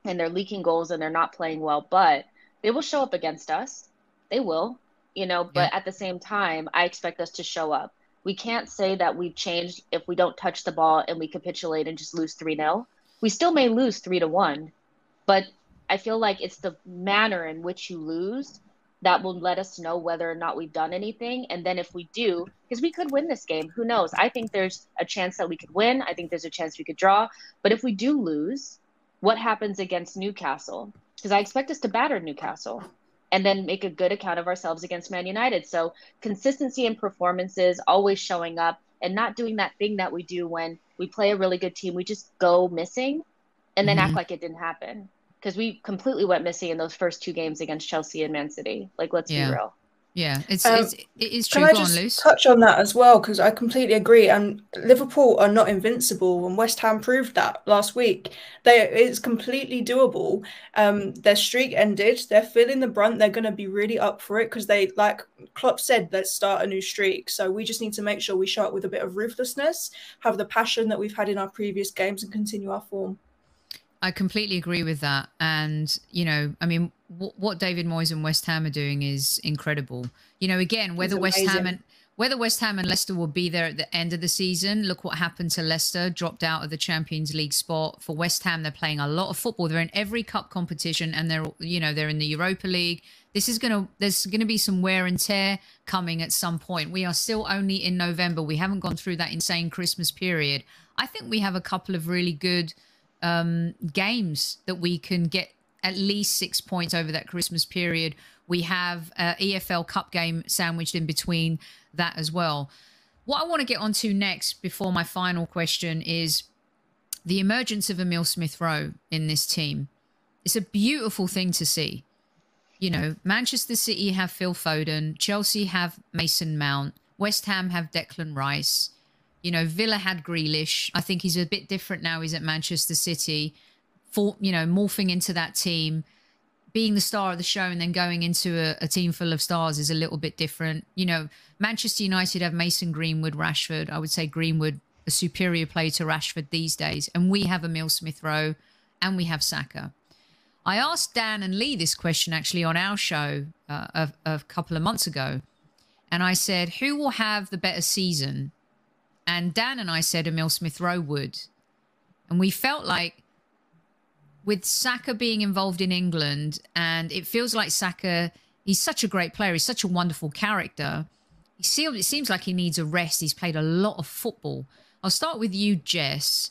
and they're leaking goals and they're not playing well. But they will show up against us. They will you know, but yeah. at the same time, I expect us to show up. We can't say that we've changed if we don't touch the ball and we capitulate and just lose 3 0. We still may lose 3 to 1, but I feel like it's the manner in which you lose that will let us know whether or not we've done anything. And then if we do, because we could win this game, who knows? I think there's a chance that we could win. I think there's a chance we could draw. But if we do lose, what happens against Newcastle? Because I expect us to batter Newcastle and then make a good account of ourselves against Man United. So consistency in performances, always showing up and not doing that thing that we do when we play a really good team. We just go missing and then mm-hmm. act like it didn't happen. Because we completely went missing in those first two games against Chelsea and Man City. Like, let's yeah. be real. Yeah, it's, um, it's it is true. Can I just on, touch on that as well? Because I completely agree. And Liverpool are not invincible, and West Ham proved that last week. They it's completely doable. Um, their streak ended. They're feeling the brunt. They're going to be really up for it because they, like Klopp said, let's start a new streak. So we just need to make sure we show up with a bit of ruthlessness, have the passion that we've had in our previous games, and continue our form. I completely agree with that. And, you know, I mean, w- what David Moyes and West Ham are doing is incredible. You know, again, whether West Ham and whether West Ham and Leicester will be there at the end of the season, look what happened to Leicester, dropped out of the Champions League spot. For West Ham, they're playing a lot of football. They're in every cup competition and they're, you know, they're in the Europa League. This is going to, there's going to be some wear and tear coming at some point. We are still only in November. We haven't gone through that insane Christmas period. I think we have a couple of really good um, games that we can get at least six points over that Christmas period. We have a EFL Cup game sandwiched in between that as well. What I want to get onto next before my final question is the emergence of Emil Smith Rowe in this team. It's a beautiful thing to see. You know, Manchester City have Phil Foden, Chelsea have Mason Mount, West Ham have Declan Rice. You know, Villa had Grealish. I think he's a bit different now. He's at Manchester City, for you know, morphing into that team, being the star of the show, and then going into a, a team full of stars is a little bit different. You know, Manchester United have Mason Greenwood, Rashford. I would say Greenwood a superior player to Rashford these days, and we have Emil Smith Rowe, and we have Saka. I asked Dan and Lee this question actually on our show uh, a, a couple of months ago, and I said, "Who will have the better season, and Dan and I said Emil Smith Rowe would. And we felt like with Saka being involved in England, and it feels like Saka, he's such a great player, he's such a wonderful character. He seems, it seems like he needs a rest. He's played a lot of football. I'll start with you, Jess.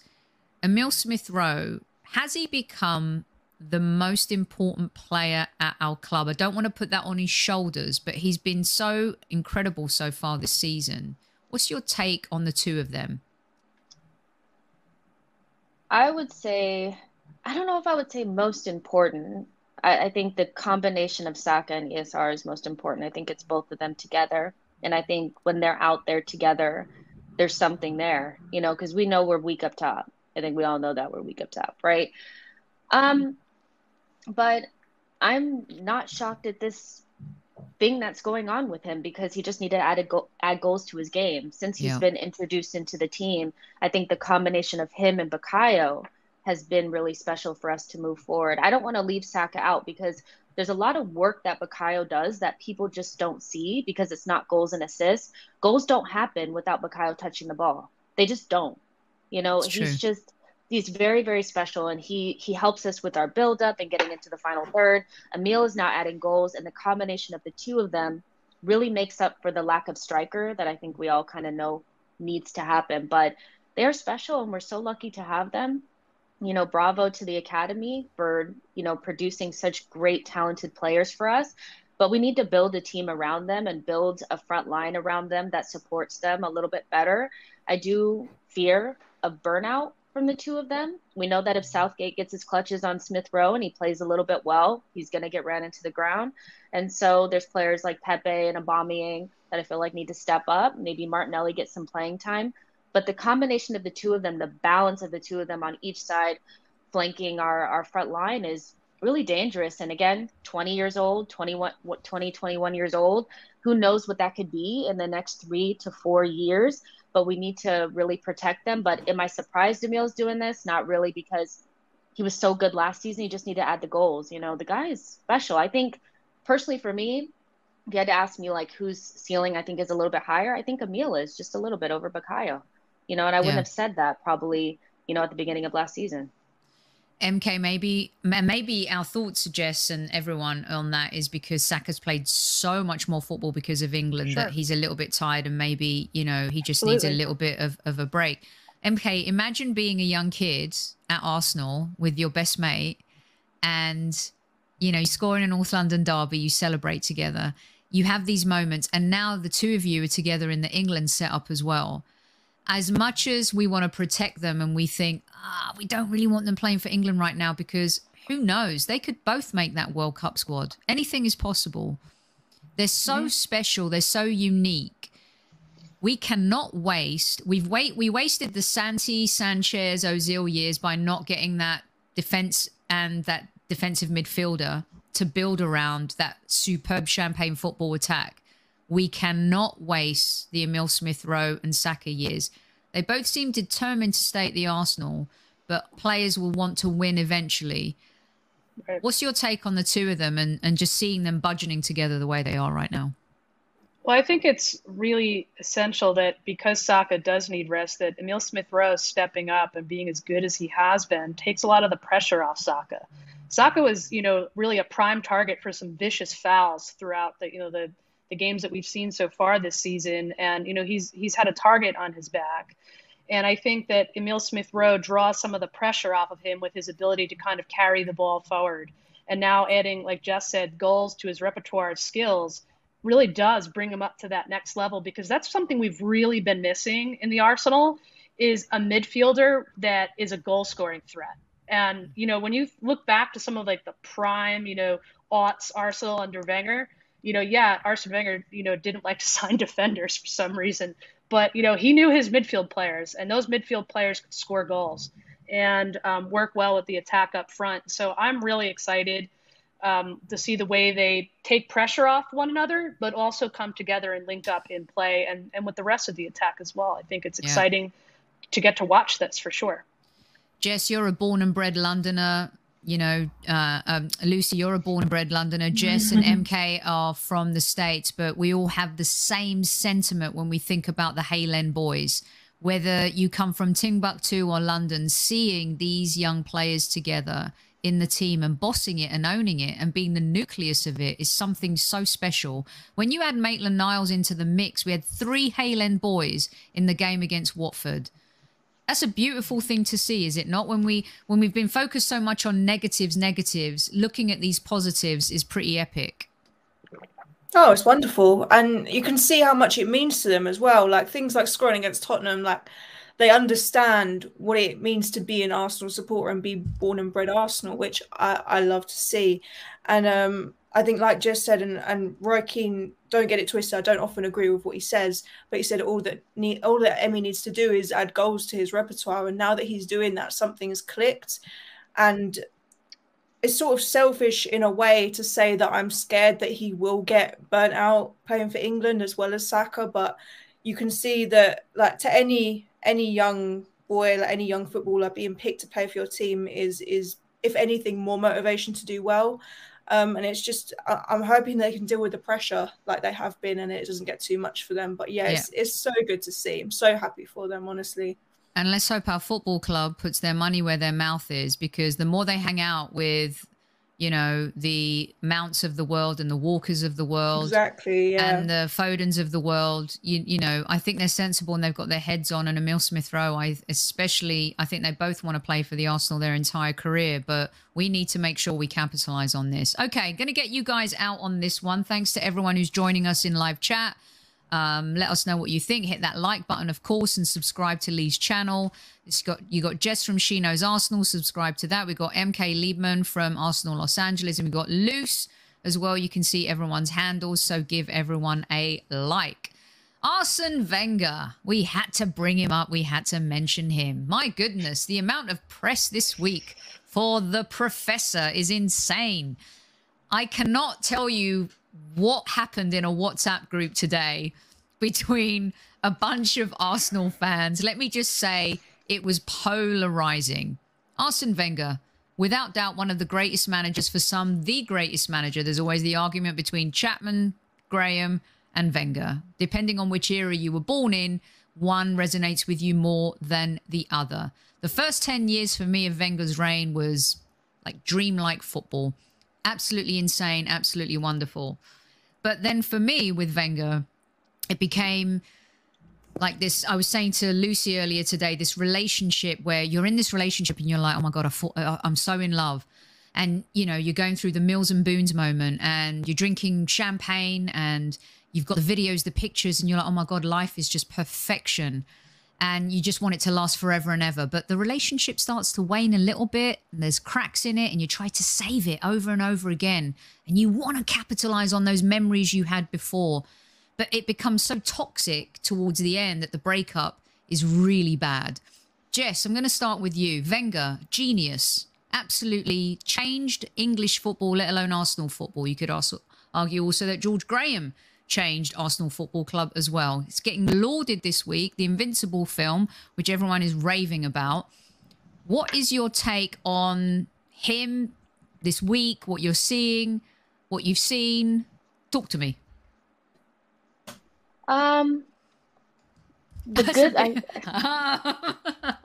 Emil Smith Rowe, has he become the most important player at our club? I don't want to put that on his shoulders, but he's been so incredible so far this season. What's your take on the two of them? I would say, I don't know if I would say most important. I, I think the combination of Saka and ESR is most important. I think it's both of them together. And I think when they're out there together, there's something there, you know, because we know we're weak up top. I think we all know that we're weak up top, right? Um, but I'm not shocked at this thing that's going on with him because he just needed to add, go- add goals to his game. Since he's yeah. been introduced into the team, I think the combination of him and Bukayo has been really special for us to move forward. I don't want to leave Saka out because there's a lot of work that Bukayo does that people just don't see because it's not goals and assists. Goals don't happen without Bukayo touching the ball. They just don't. You know, he's just he's very very special and he he helps us with our build up and getting into the final third emil is now adding goals and the combination of the two of them really makes up for the lack of striker that I think we all kind of know needs to happen. But they're special and we're so lucky to have them. You know, bravo to the academy for, you know, producing such great talented players for us. But we need to build a team around them and build a front line around them that supports them a little bit better. I do fear of burnout from the two of them. We know that if Southgate gets his clutches on Smith Rowe and he plays a little bit well, he's going to get ran into the ground. And so there's players like Pepe and Aubameyang that I feel like need to step up. Maybe Martinelli gets some playing time. But the combination of the two of them, the balance of the two of them on each side, flanking our, our front line is really dangerous. And again, 20 years old, 21, 20, 21 years old, who knows what that could be in the next three to four years. But we need to really protect them. But am I surprised Emil's doing this? Not really, because he was so good last season. You just need to add the goals. You know, the guy is special. I think personally for me, if you had to ask me like whose ceiling I think is a little bit higher, I think Emil is just a little bit over Bukayo you know, and I wouldn't have said that probably, you know, at the beginning of last season. MK, maybe maybe our thought suggests, and everyone on that is because Saka's played so much more football because of England sure. that he's a little bit tired, and maybe you know he just Absolutely. needs a little bit of, of a break. MK, imagine being a young kid at Arsenal with your best mate, and you know scoring an North London derby, you celebrate together. You have these moments, and now the two of you are together in the England setup as well as much as we want to protect them and we think, ah, we don't really want them playing for England right now because who knows? They could both make that World Cup squad. Anything is possible. They're so mm-hmm. special. They're so unique. We cannot waste. We've wait. We wasted the Santi, Sanchez, Ozil years by not getting that defense and that defensive midfielder to build around that superb champagne football attack. We cannot waste the Emil Smith Rowe and Saka years. They both seem determined to stay at the Arsenal, but players will want to win eventually. Right. What's your take on the two of them and, and just seeing them budgeting together the way they are right now? Well, I think it's really essential that because Saka does need rest, that Emil Smith Rowe stepping up and being as good as he has been takes a lot of the pressure off Saka. Saka was, you know, really a prime target for some vicious fouls throughout the, you know, the the games that we've seen so far this season. And you know, he's he's had a target on his back. And I think that Emil Smith Rowe draws some of the pressure off of him with his ability to kind of carry the ball forward. And now adding, like Jess said, goals to his repertoire of skills really does bring him up to that next level because that's something we've really been missing in the Arsenal is a midfielder that is a goal scoring threat. And, you know, when you look back to some of like the prime, you know, aughts Arsenal under Wenger, you know, yeah, Arsene Wenger, you know, didn't like to sign defenders for some reason, but you know, he knew his midfield players, and those midfield players could score goals and um, work well with the attack up front. So I'm really excited um, to see the way they take pressure off one another, but also come together and link up in play and, and with the rest of the attack as well. I think it's exciting yeah. to get to watch this for sure. Jess, you're a born and bred Londoner you know, uh, um, Lucy, you're a born and bred Londoner. Jess and MK are from the States, but we all have the same sentiment when we think about the Hale End boys. Whether you come from Timbuktu or London, seeing these young players together in the team and bossing it and owning it and being the nucleus of it is something so special. When you add Maitland Niles into the mix, we had three Hale End boys in the game against Watford that's a beautiful thing to see is it not? When we when we've been focused so much on negatives negatives looking at these positives is pretty epic. Oh it's wonderful. And you can see how much it means to them as well. Like things like scoring against tottenham like they understand what it means to be an arsenal supporter and be born and bred arsenal which i, I love to see. And um I think, like Jess said, and, and Roy Keane, don't get it twisted. I don't often agree with what he says, but he said all that need, all that Emmy needs to do is add goals to his repertoire. And now that he's doing that, something has clicked. And it's sort of selfish in a way to say that I'm scared that he will get burnt out playing for England as well as Saka. But you can see that, like to any any young boy, like any young footballer, being picked to play for your team is is if anything more motivation to do well. Um, and it's just I, am hoping they can deal with the pressure like they have been, and it doesn't get too much for them. But yeah, yeah. It's, it's so good to see. I'm so happy for them, honestly. And let's hope our football club puts their money where their mouth is, because the more they hang out with you know, the Mounts of the world and the Walkers of the world. Exactly. Yeah. And the Fodens of the world. You, you know, I think they're sensible and they've got their heads on. And Emil Smith Rowe, I especially, I think they both want to play for the Arsenal their entire career, but we need to make sure we capitalize on this. Okay, going to get you guys out on this one. Thanks to everyone who's joining us in live chat. Um, let us know what you think. Hit that like button, of course, and subscribe to Lee's channel. It's got you got Jess from She Knows Arsenal. Subscribe to that. We've got MK Liebman from Arsenal Los Angeles, and we've got Luce as well. You can see everyone's handles, so give everyone a like. Arsene Wenger. We had to bring him up. We had to mention him. My goodness, the amount of press this week for the professor is insane. I cannot tell you what happened in a WhatsApp group today between a bunch of Arsenal fans. Let me just say it was polarizing. Arsene Wenger, without doubt, one of the greatest managers, for some, the greatest manager. There's always the argument between Chapman, Graham, and Wenger. Depending on which era you were born in, one resonates with you more than the other. The first 10 years for me of Wenger's reign was like dreamlike football absolutely insane, absolutely wonderful. But then for me with Wenger, it became like this. I was saying to Lucy earlier today, this relationship where you're in this relationship and you're like, oh my God, I uh, I'm so in love. And, you know, you're going through the Mills and Boons moment and you're drinking champagne and you've got the videos, the pictures, and you're like, oh my God, life is just perfection and you just want it to last forever and ever. But the relationship starts to wane a little bit, and there's cracks in it, and you try to save it over and over again. And you want to capitalize on those memories you had before. But it becomes so toxic towards the end that the breakup is really bad. Jess, I'm going to start with you. Wenger, genius, absolutely changed English football, let alone Arsenal football. You could also argue also that George Graham changed Arsenal Football Club as well. It's getting lauded this week, the Invincible film, which everyone is raving about. What is your take on him this week? What you're seeing, what you've seen? Talk to me. Um, the good, I,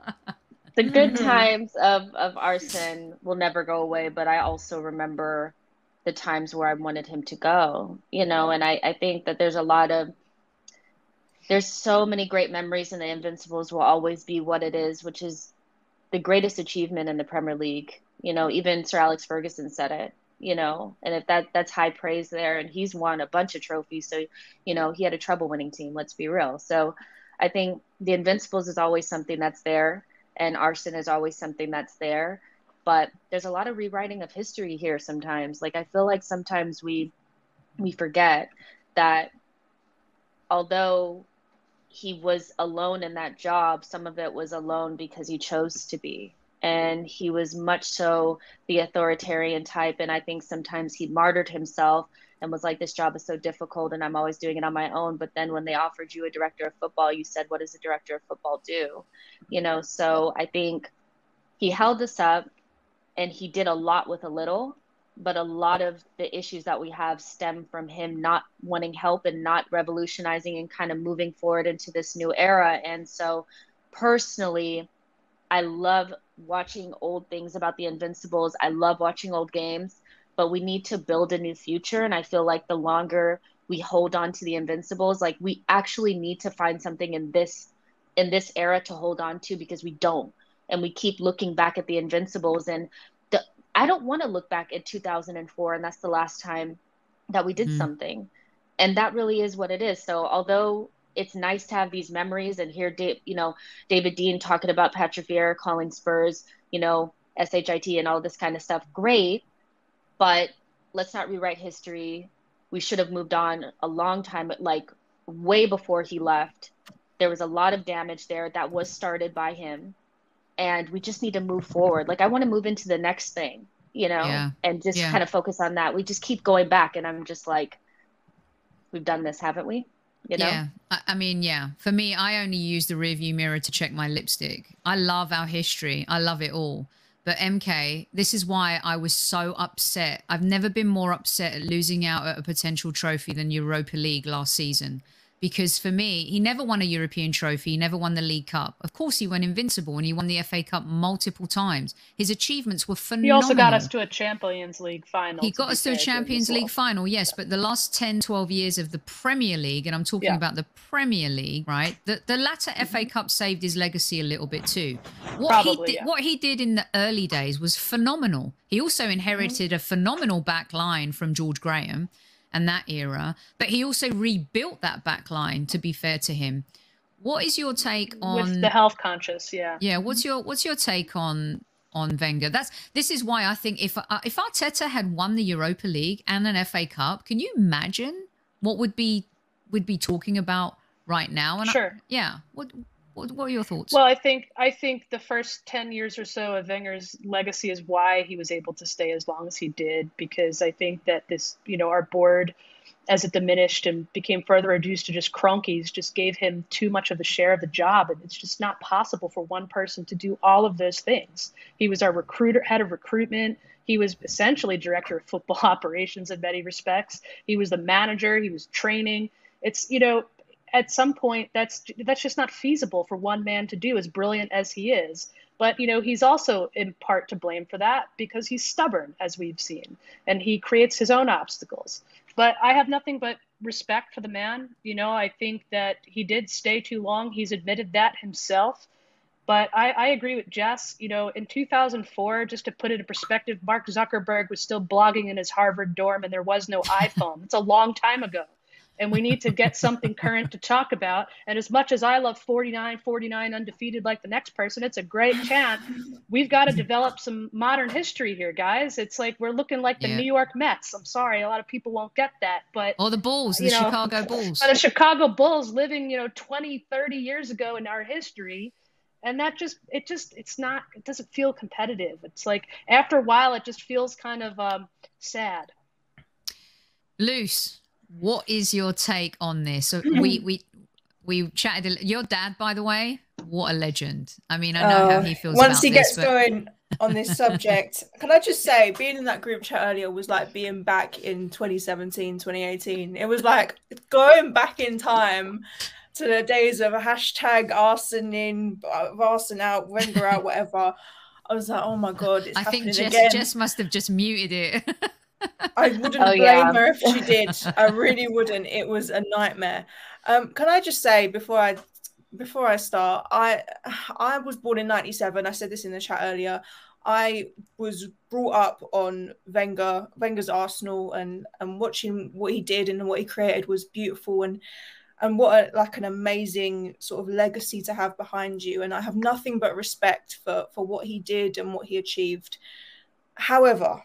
the good times of of Arsene will never go away. But I also remember the times where I wanted him to go, you know, and I, I think that there's a lot of there's so many great memories and the Invincibles will always be what it is, which is the greatest achievement in the Premier League. You know, even Sir Alex Ferguson said it, you know, and if that that's high praise there and he's won a bunch of trophies. So, you know, he had a trouble winning team, let's be real. So I think the Invincibles is always something that's there and Arsene is always something that's there but there's a lot of rewriting of history here sometimes. Like i feel like sometimes we we forget that although he was alone in that job some of it was alone because he chose to be. And he was much so the authoritarian type. And i think sometimes he martyred himself and was like this job is so difficult and i'm always doing it on my own. But then when they offered you a director of football you said what does a director of football do? You know so i think he held us up and he did a lot with a little but a lot of the issues that we have stem from him not wanting help and not revolutionizing and kind of moving forward into this new era. And so personally i love watching old things about the invincibles. I love watching old games but we need to build a new future. And i feel like the longer we hold on to the invincibles like we actually need to find something in this in this era to hold on to because we don't and we keep looking back at the invincibles and the, i don't want to look back at 2004 and that's the last time that we did mm-hmm. something. And that really is what it is. So although it's nice to have these memories and hear Dave, you know david Dein talking about patrick vieira calling spurs you know shit and all this kind of stuff great. But let's not rewrite history. We should have moved on a long time like way before he left. There was a lot of damage there that was started by him and we just need to move forward. Like I want to move into the next thing, you know, yeah. and just yeah. kind of focus on that. We just keep going back, and I'm just like, we've done this, haven't we? You know? Yeah, I, mean, yeah. For me, I only use the rearview mirror to check my lipstick. I love our history. I love it all. But MK, this is why I was so upset. I've never been more upset at losing out at a potential trophy than Europa League last season because for me, he never won a European trophy, he never won the League Cup. Of course, he went invincible and he won the FA Cup multiple times. His achievements were phenomenal. He also got us to a Champions League final. He got us to a Champions League final, yes, but the last 10, 12 years of the Premier League, and I'm talking yeah. about the Premier League, right? The, the latter mm-hmm. FA Cup saved his legacy a little bit too. What Probably, he did, yeah. what he did in the early days was phenomenal. He also inherited mm-hmm. a phenomenal back line from George Graham and that era. But he also rebuilt that back line, to be fair to him. What is your take on With the health conscious? Yeah. Yeah. What's your What's your take on on Wenger? That's this is why I think if uh, if Arteta had won the Europa League and an FA Cup, can you imagine what would be would be talking about right now? And sure. I, yeah. What what, what are your thoughts? Well, I think I think the first ten years or so of Wenger's legacy is why he was able to stay as long as he did, because I think that this, you know, our board, as it diminished and became further reduced to just Kroenkes, just gave him too much of the share of the job, and it's just not possible for one person to do all of those things. He was our recruiter, head of recruitment. He was essentially director of football operations in many respects. He was the manager. He was training. It's you know at some point that's that's just not feasible for one man to do as brilliant as he is. But you know he's also in part to blame for that because he's stubborn as we've seen and he creates his own obstacles. But i have nothing but respect for the man. You know i think that he did stay too long. He's admitted that himself. But I, I agree with Jess. You know, in 2004, just to put it in perspective, Mark Zuckerberg was still blogging in his Harvard dorm and there was no iPhone. It's a long time ago and we need to get something current to talk about. And as much as I love 49, 49 undefeated like the next person, it's a great chant. We've got to develop some modern history here, guys. It's like we're looking like the yeah. New York Mets. I'm sorry, a lot of people won't get that, but or the Bulls, the know, Chicago Bulls, the Chicago Bulls living, you know, 20, 30 years ago in our history. And that just, it just, it's not, it doesn't feel competitive. It's like after a while, it just feels kind of um, sad. Luce what is your take on this? So we we we chatted. Your dad, by the way, what a legend. I mean, I know uh, how he feels. Once he this, gets but... going on this subject, can I just say, being in that group chat earlier was like being back in 2017, 2018. It was like going back in time to the days of a hashtag Arsene in, Arsene out, Wenger out, whatever. I was like, oh my god, it's I think Jess, again. Jess must have just muted it. I wouldn't oh, blame yeah. her if she did. I really wouldn't. It was a nightmare. Um, can I just say before I before I start, I I was born in '97. I said this in the chat earlier. I was brought up on Wenger, Wenger's Arsenal, and and watching what he did and what he created was beautiful and and what a, like an amazing sort of legacy to have behind you. And I have nothing but respect for for what he did and what he achieved. However,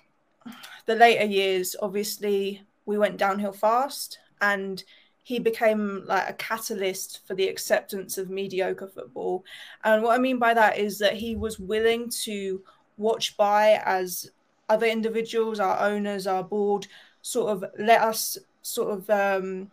the later years, obviously, we went downhill fast and he became like a catalyst for the acceptance of mediocre football. And what I mean by that is that he was willing to watch by as other individuals, our owners, our board, sort of let us sort of um,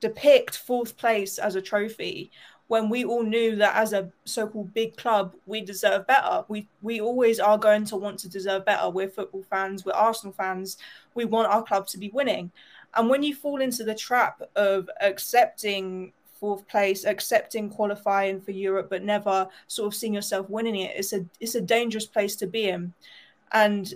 depict fourth place as a trophy when we all knew that as a so-called big club we deserve better. We we always are going to want to deserve better. We're football fans we're arsenal fans. We want our club to be winning. And when you fall into the trap of accepting fourth place accepting qualifying for europe but never sort of seeing yourself winning it it's a it's a dangerous place to be in. And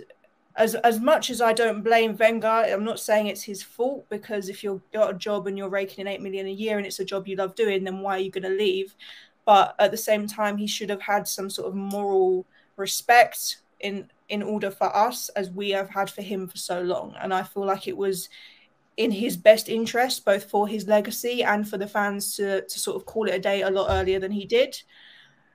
as as much as I don't blame Wenger, I'm not saying it's his fault because if you've got a job and you're raking in eight million a year and it's a job you love doing, then why are you going to leave? But at the same time, he should have had some sort of moral respect in in order for us as we have had for him for so long. And I feel like it was in his best interest, both for his legacy and for the fans to to sort of call it a day a lot earlier than he did.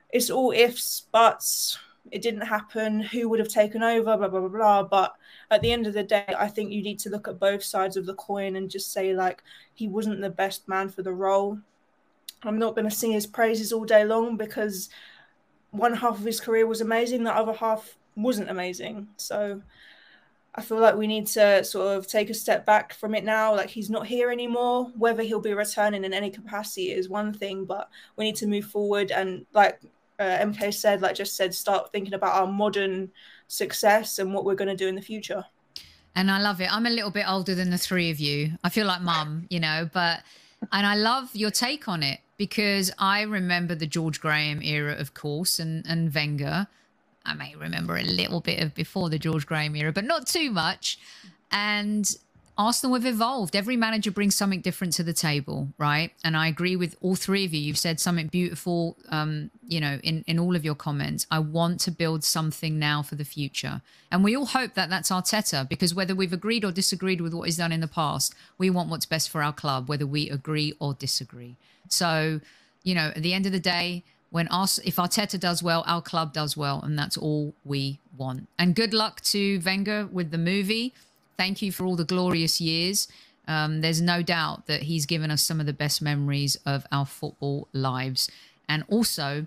It's all ifs, buts it didn't happen, who would have taken over, blah, blah, blah, blah. But at the end of the day, I think you need to look at both sides of the coin and just say, like, he wasn't the best man for the role. I'm not going to sing his praises all day long because one half of his career was amazing, the other half wasn't amazing. So I feel like we need to sort of take a step back from it now. Like he's not here anymore. Whether he'll be returning in any capacity is one thing, but we need to move forward. And like uh, MK said, like Jess said, start thinking about our modern success and what we're going to do in the future. And I love it. I'm a little bit older than the three of you. I feel like mum, you know, but and I love your take on it because I remember the George Graham era, of course, and and Wenger. I may remember a little bit of before the George Graham era, but not too much. And Arsenal have evolved. Every manager brings something different to the table, right? And I agree with all three of you. You've said something beautiful, um, you know, in, in all of your comments. I want to build something now for the future. And we all hope that that's Arteta, because whether we've agreed or disagreed with what he's done in the past, we want what's best for our club, whether we agree or disagree. So, you know, at the end of the day, when us if Arteta does well, our club does well, and that's all we want. And good luck to Wenger with the movie. Thank you for all the glorious years. Um, there's no doubt that he's given us some of the best memories of our football lives, and also,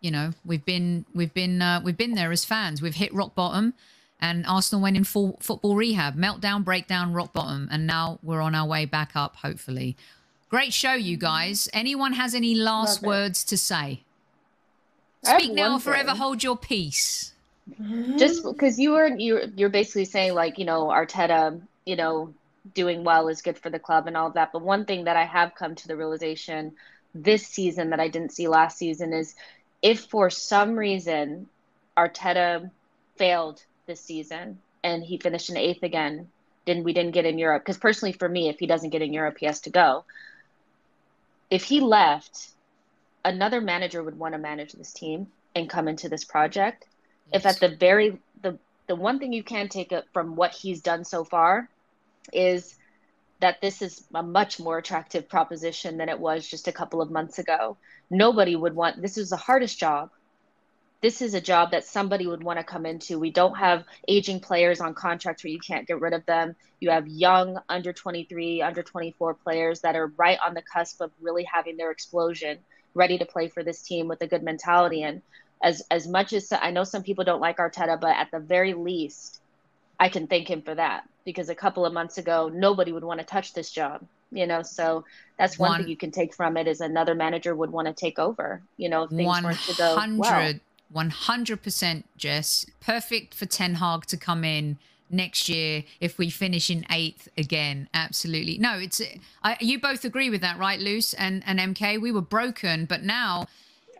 you know, we've been we've been uh, we've been there as fans. We've hit rock bottom, and Arsenal went in full football rehab, meltdown, breakdown, rock bottom, and now we're on our way back up. Hopefully, great show, you guys. Anyone has any last words to say? Speak now, or forever thing. hold your peace. Just mm-hmm. because you were you you're basically saying like you know Arteta you know doing well is good for the club and all of that. But one thing that I have come to the realization this season that I didn't see last season is if for some reason Arteta failed this season and he finished in eighth again then we didn't get in Europe. Because personally for me if he doesn't get in Europe he has to go. If he left another manager would want to manage this team and come into this project if at the very the the one thing you can take from what he's done so far is that this is a much more attractive proposition than it was just a couple of months ago. Nobody would want this is the hardest job. This is a job that somebody would want to come into. We don't have aging players on contracts where you can't get rid of them. You have young under 23, under 24 players that are right on the cusp of really having their explosion, ready to play for this team with a good mentality and as as much as I know some people don't like Arteta, but at the very least, I can thank him for that because a couple of months ago, nobody would want to touch this job. You know, so that's one, One- thing you can take from it is another manager would want to take over. You know, if things weren't to go well. 100 100% Jess. Perfect for Ten Hag to come in next year if we finish in eighth again. Absolutely. No, it's I, you both agree with that, right, Luce and and MK? We were broken, but now,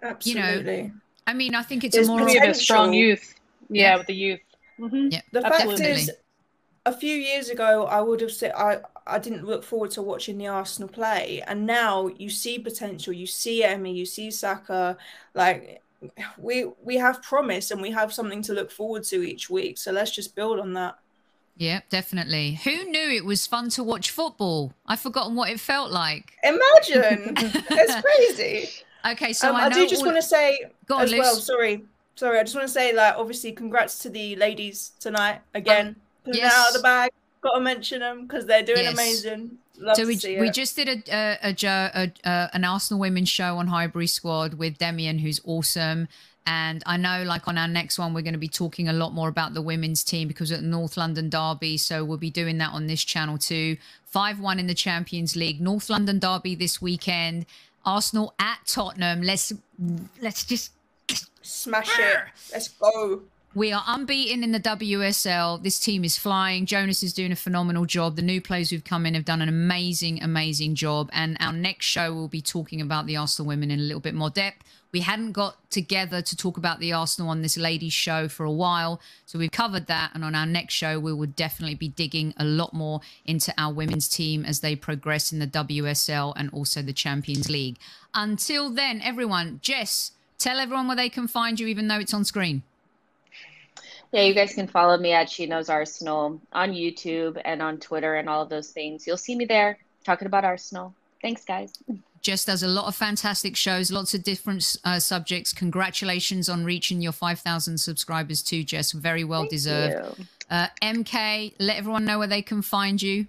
Absolutely. I mean, I think it's There's a more We have a strong youth. Yeah, Yeah. with the youth. hmm yeah. The Absolutely. fact is, a few years ago, I would have said I I didn't look forward to watching the Arsenal play, and now you see potential. You see Emmy, you see Saka. Like we we have promise, and we have something to look forward to each week. So let's just build on that. Yeah, definitely. Who knew it was fun to watch football? I've forgotten what it felt like. Imagine, it's crazy. Okay, so um, I, I, do just all- want to say on, as well. Sorry, sorry. I just want to say like obviously congrats to the ladies tonight again. It yes. out of the bag. Got to mention them because they're doing Yes. amazing. Love so we, we just did a, a, a, a, an Arsenal women's show on Highbury Squad with Demian, who's awesome. And I know, like on our next one, we're going to be talking a lot more about the women's team because at the North London Derby. So we'll be doing that on this channel too. Five one in the Champions League, North London Derby this weekend. Arsenal at Tottenham. Let's let's just Smash it. Let's go. we are unbeaten in the WSL. This team is flying. Jonas is doing a phenomenal job. The new players who've come in have done an amazing, amazing job. And our next show, we'll be talking about the Arsenal women in a little bit more depth. We hadn't got together to talk about the Arsenal on this ladies' show for a while. So we've covered that. And on our next show, we will definitely be digging a lot more into our women's team as they progress in the WSL and also the Champions League. Until then, everyone, Jess, tell everyone where they can find you, even though it's on screen. Yeah, you guys can follow me at She Knows Arsenal on YouTube and on Twitter and all of those things. You'll see me there talking about Arsenal. Thanks, guys. Jess does a lot of fantastic shows, lots of different uh, subjects. Congratulations on reaching your 5,000 subscribers too, Jess. Very well Thank deserved. you. Uh, MK, let everyone know where they can find you.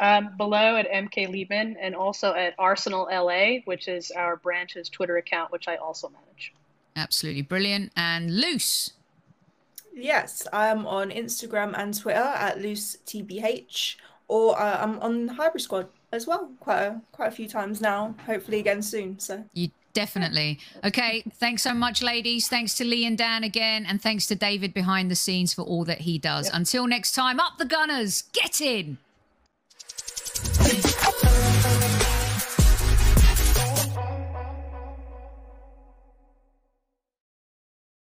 Um, below at MK Lieben and also at Arsenal LA, which is our branch's Twitter account, which I also manage. Absolutely brilliant. And Luce. Yes, I'm on Instagram and Twitter at loocetbh, or uh, I'm on Highbury Squad as well, quite a, quite a few times now. Hopefully again soon. So You definitely. Okay. Thanks so much, ladies. Thanks to Lee and Dan again. And thanks to David behind the scenes for all that he does. Until next time, up the Gunners. Get in.